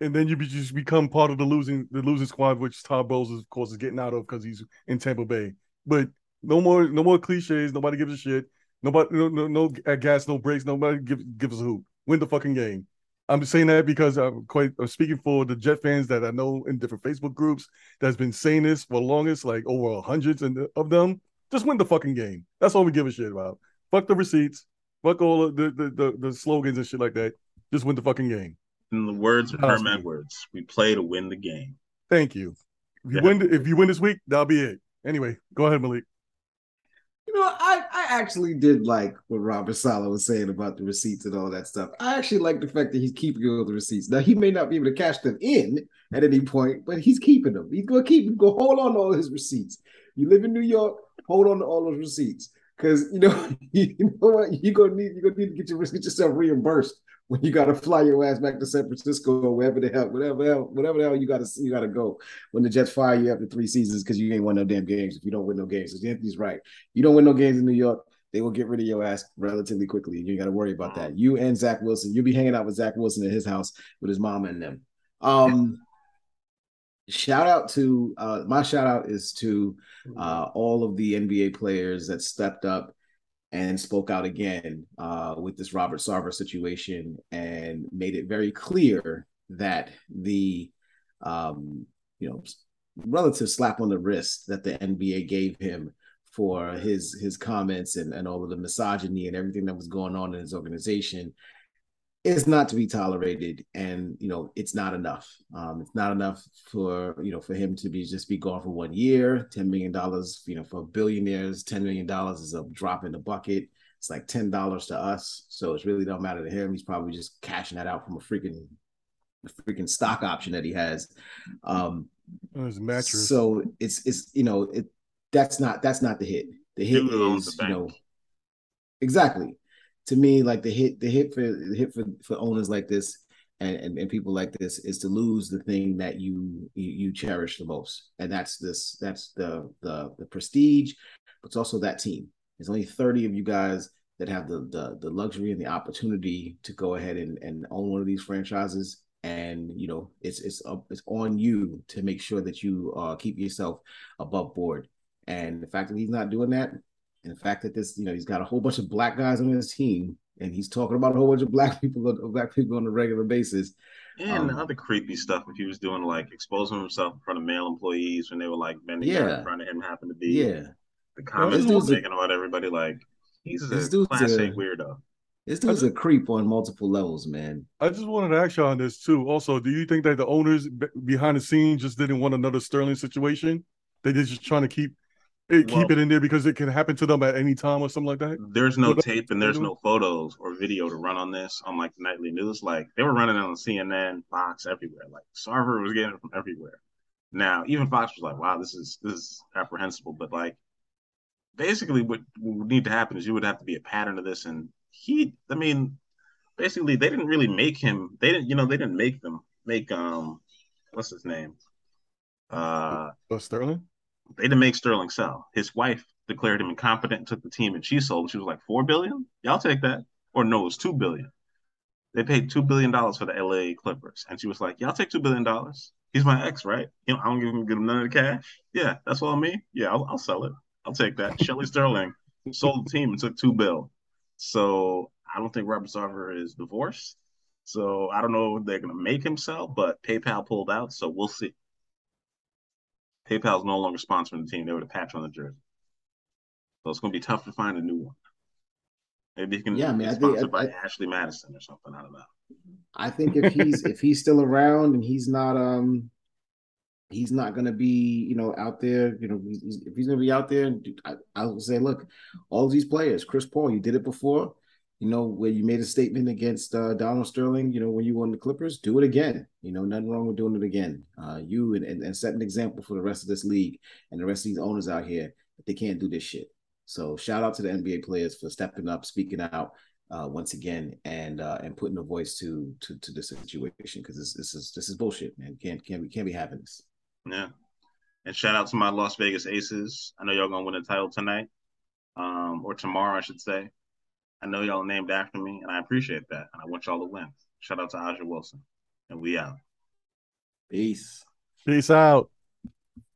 S2: and then you be, just become part of the losing the losing squad, which Todd Bowles, of course, is getting out of because he's in Tampa Bay. But no more no more cliches. Nobody gives a shit. Nobody, no, no, no uh, gas, no brakes. Nobody give, gives a hoop. Win the fucking game. I'm saying that because I'm quite I'm speaking for the Jet fans that I know in different Facebook groups that's been saying this for the longest, like over hundreds uh, of them. Just win the fucking game. That's all we give a shit about. Fuck the receipts. Fuck all the the, the, the slogans and shit like that. Just win the fucking game.
S1: In the words of Herm Edwards, we play to win the game.
S2: Thank you. If you yeah. win, if you win this week, that'll be it. Anyway, go ahead, Malik.
S3: You know, I, I actually did like what Robert Saleh was saying about the receipts and all that stuff. I actually like the fact that he's keeping all the receipts. Now he may not be able to cash them in at any point, but he's keeping them. He's gonna keep. Go hold on to all his receipts. You live in New York, hold on to all those receipts. Cause you know, you know what, you're gonna need you're gonna need to get your get yourself reimbursed when you got to fly your ass back to San Francisco or wherever the hell, whatever hell, whatever the hell you got to you got to go when the Jets fire you after three seasons because you ain't won no damn games. If you don't win no games, so Anthony's right. You don't win no games in New York, they will get rid of your ass relatively quickly. You got to worry about that. You and Zach Wilson, you'll be hanging out with Zach Wilson at his house with his mom and them. Um, shout out to uh, my shout out is to uh, all of the NBA players that stepped up and spoke out again uh, with this Robert Sarver situation and made it very clear that the um, you know relative slap on the wrist that the NBA gave him for his his comments and, and all of the misogyny and everything that was going on in his organization is not to be tolerated and you know it's not enough. Um, it's not enough for you know for him to be just be gone for one year 10 million dollars you know for billionaires 10 million dollars is a drop in the bucket. It's like 10 dollars to us so it really don't matter to him. He's probably just cashing that out from a freaking a freaking stock option that he has. Um
S2: his mattress.
S3: so it's it's you know it that's not that's not the hit. The hit
S1: Dude
S3: is
S1: the
S3: you know exactly to me, like the hit, the hit for the hit for, for owners like this and, and, and people like this is to lose the thing that you, you you cherish the most, and that's this that's the the the prestige, but it's also that team. There's only thirty of you guys that have the the, the luxury and the opportunity to go ahead and, and own one of these franchises, and you know it's it's up it's on you to make sure that you uh, keep yourself above board. And the fact that he's not doing that, and the fact that this, you know, he's got a whole bunch of black guys on his team, and he's talking about a whole bunch of black people, black people on a regular basis.
S1: And
S3: Um,
S1: other creepy stuff if he was doing like exposing himself in front of male employees when they were like bending
S3: Yeah.
S1: in front of him happened to be
S3: Yeah,
S1: the comments
S3: this
S1: he was making about everybody like he's
S3: this
S1: a
S3: dude's
S1: class A
S3: a-
S1: weirdo.
S3: this dude's a creep on multiple levels, man.
S2: I just wanted to ask you on this too. Also, do you think that the owners behind the scenes just didn't want another Sterling situation? They just trying to keep it,
S1: Well-
S2: keep it in there because it can happen to them at any time or something like that.
S1: There's no
S2: What
S1: tape and there's no photos or video to run on this on like nightly news. Like they were running it on CNN, Fox, everywhere. Like Sarver was getting it from everywhere. Now even Fox was like, "Wow, this is this is apprehensible." But like, basically, what would need to happen is you would have to be a pattern of this. And he, I mean, basically, they didn't really make him. They didn't, you know, they didn't make them make um, what's his name? Uh,
S2: Uh, Sterling.
S1: They didn't make Sterling sell. His wife declared him incompetent took the team and she sold. She was like, four billion? Y'all take that. Or no, it was two billion. They paid two billion dollars for the LA Clippers. And she was like, Y'all take two billion dollars. He's my ex, right? You know, I don't give him, give him none of the cash. Yeah, that's all me. Yeah, I'll, I'll sell it. I'll take that. Shelly Sterling sold the team and took two bill. So I don't think Robert Sarver is divorced. So I don't know if they're gonna make him sell, but PayPal pulled out, so we'll see. PayPal's no longer sponsoring the team. They were the patch on the jersey. So it's going to be tough to find a new one. Maybe he can
S3: Yeah, I mean,
S1: be
S3: I think-
S1: sponsored by
S3: I-
S1: Ashley Madison or something. I don't know.
S3: I think if he's if he's still around and he's not um he's not gonna be you know out there you know he's, if he's gonna be out there I, I would say look all these players Chris Paul you did it before you know where you made a statement against uh, Donald Sterling you know when you won the Clippers do it again you know nothing wrong with doing it again uh, you and, and and set an example for the rest of this league and the rest of these owners out here that they can't do this shit so shout out to the NBA players for stepping up speaking out uh, once again and uh, and putting a voice to to to the situation because this this is this is bullshit, man. Can't can't we can't be having this.
S1: Yeah. And shout out to my Las Vegas Aces. I know y'all gonna win the title tonight, um, or tomorrow, I should say. I know y'all named after me, and I appreciate that. And I want y'all to win. Shout out to A'ja Wilson, and we out.
S3: Peace.
S2: Peace out.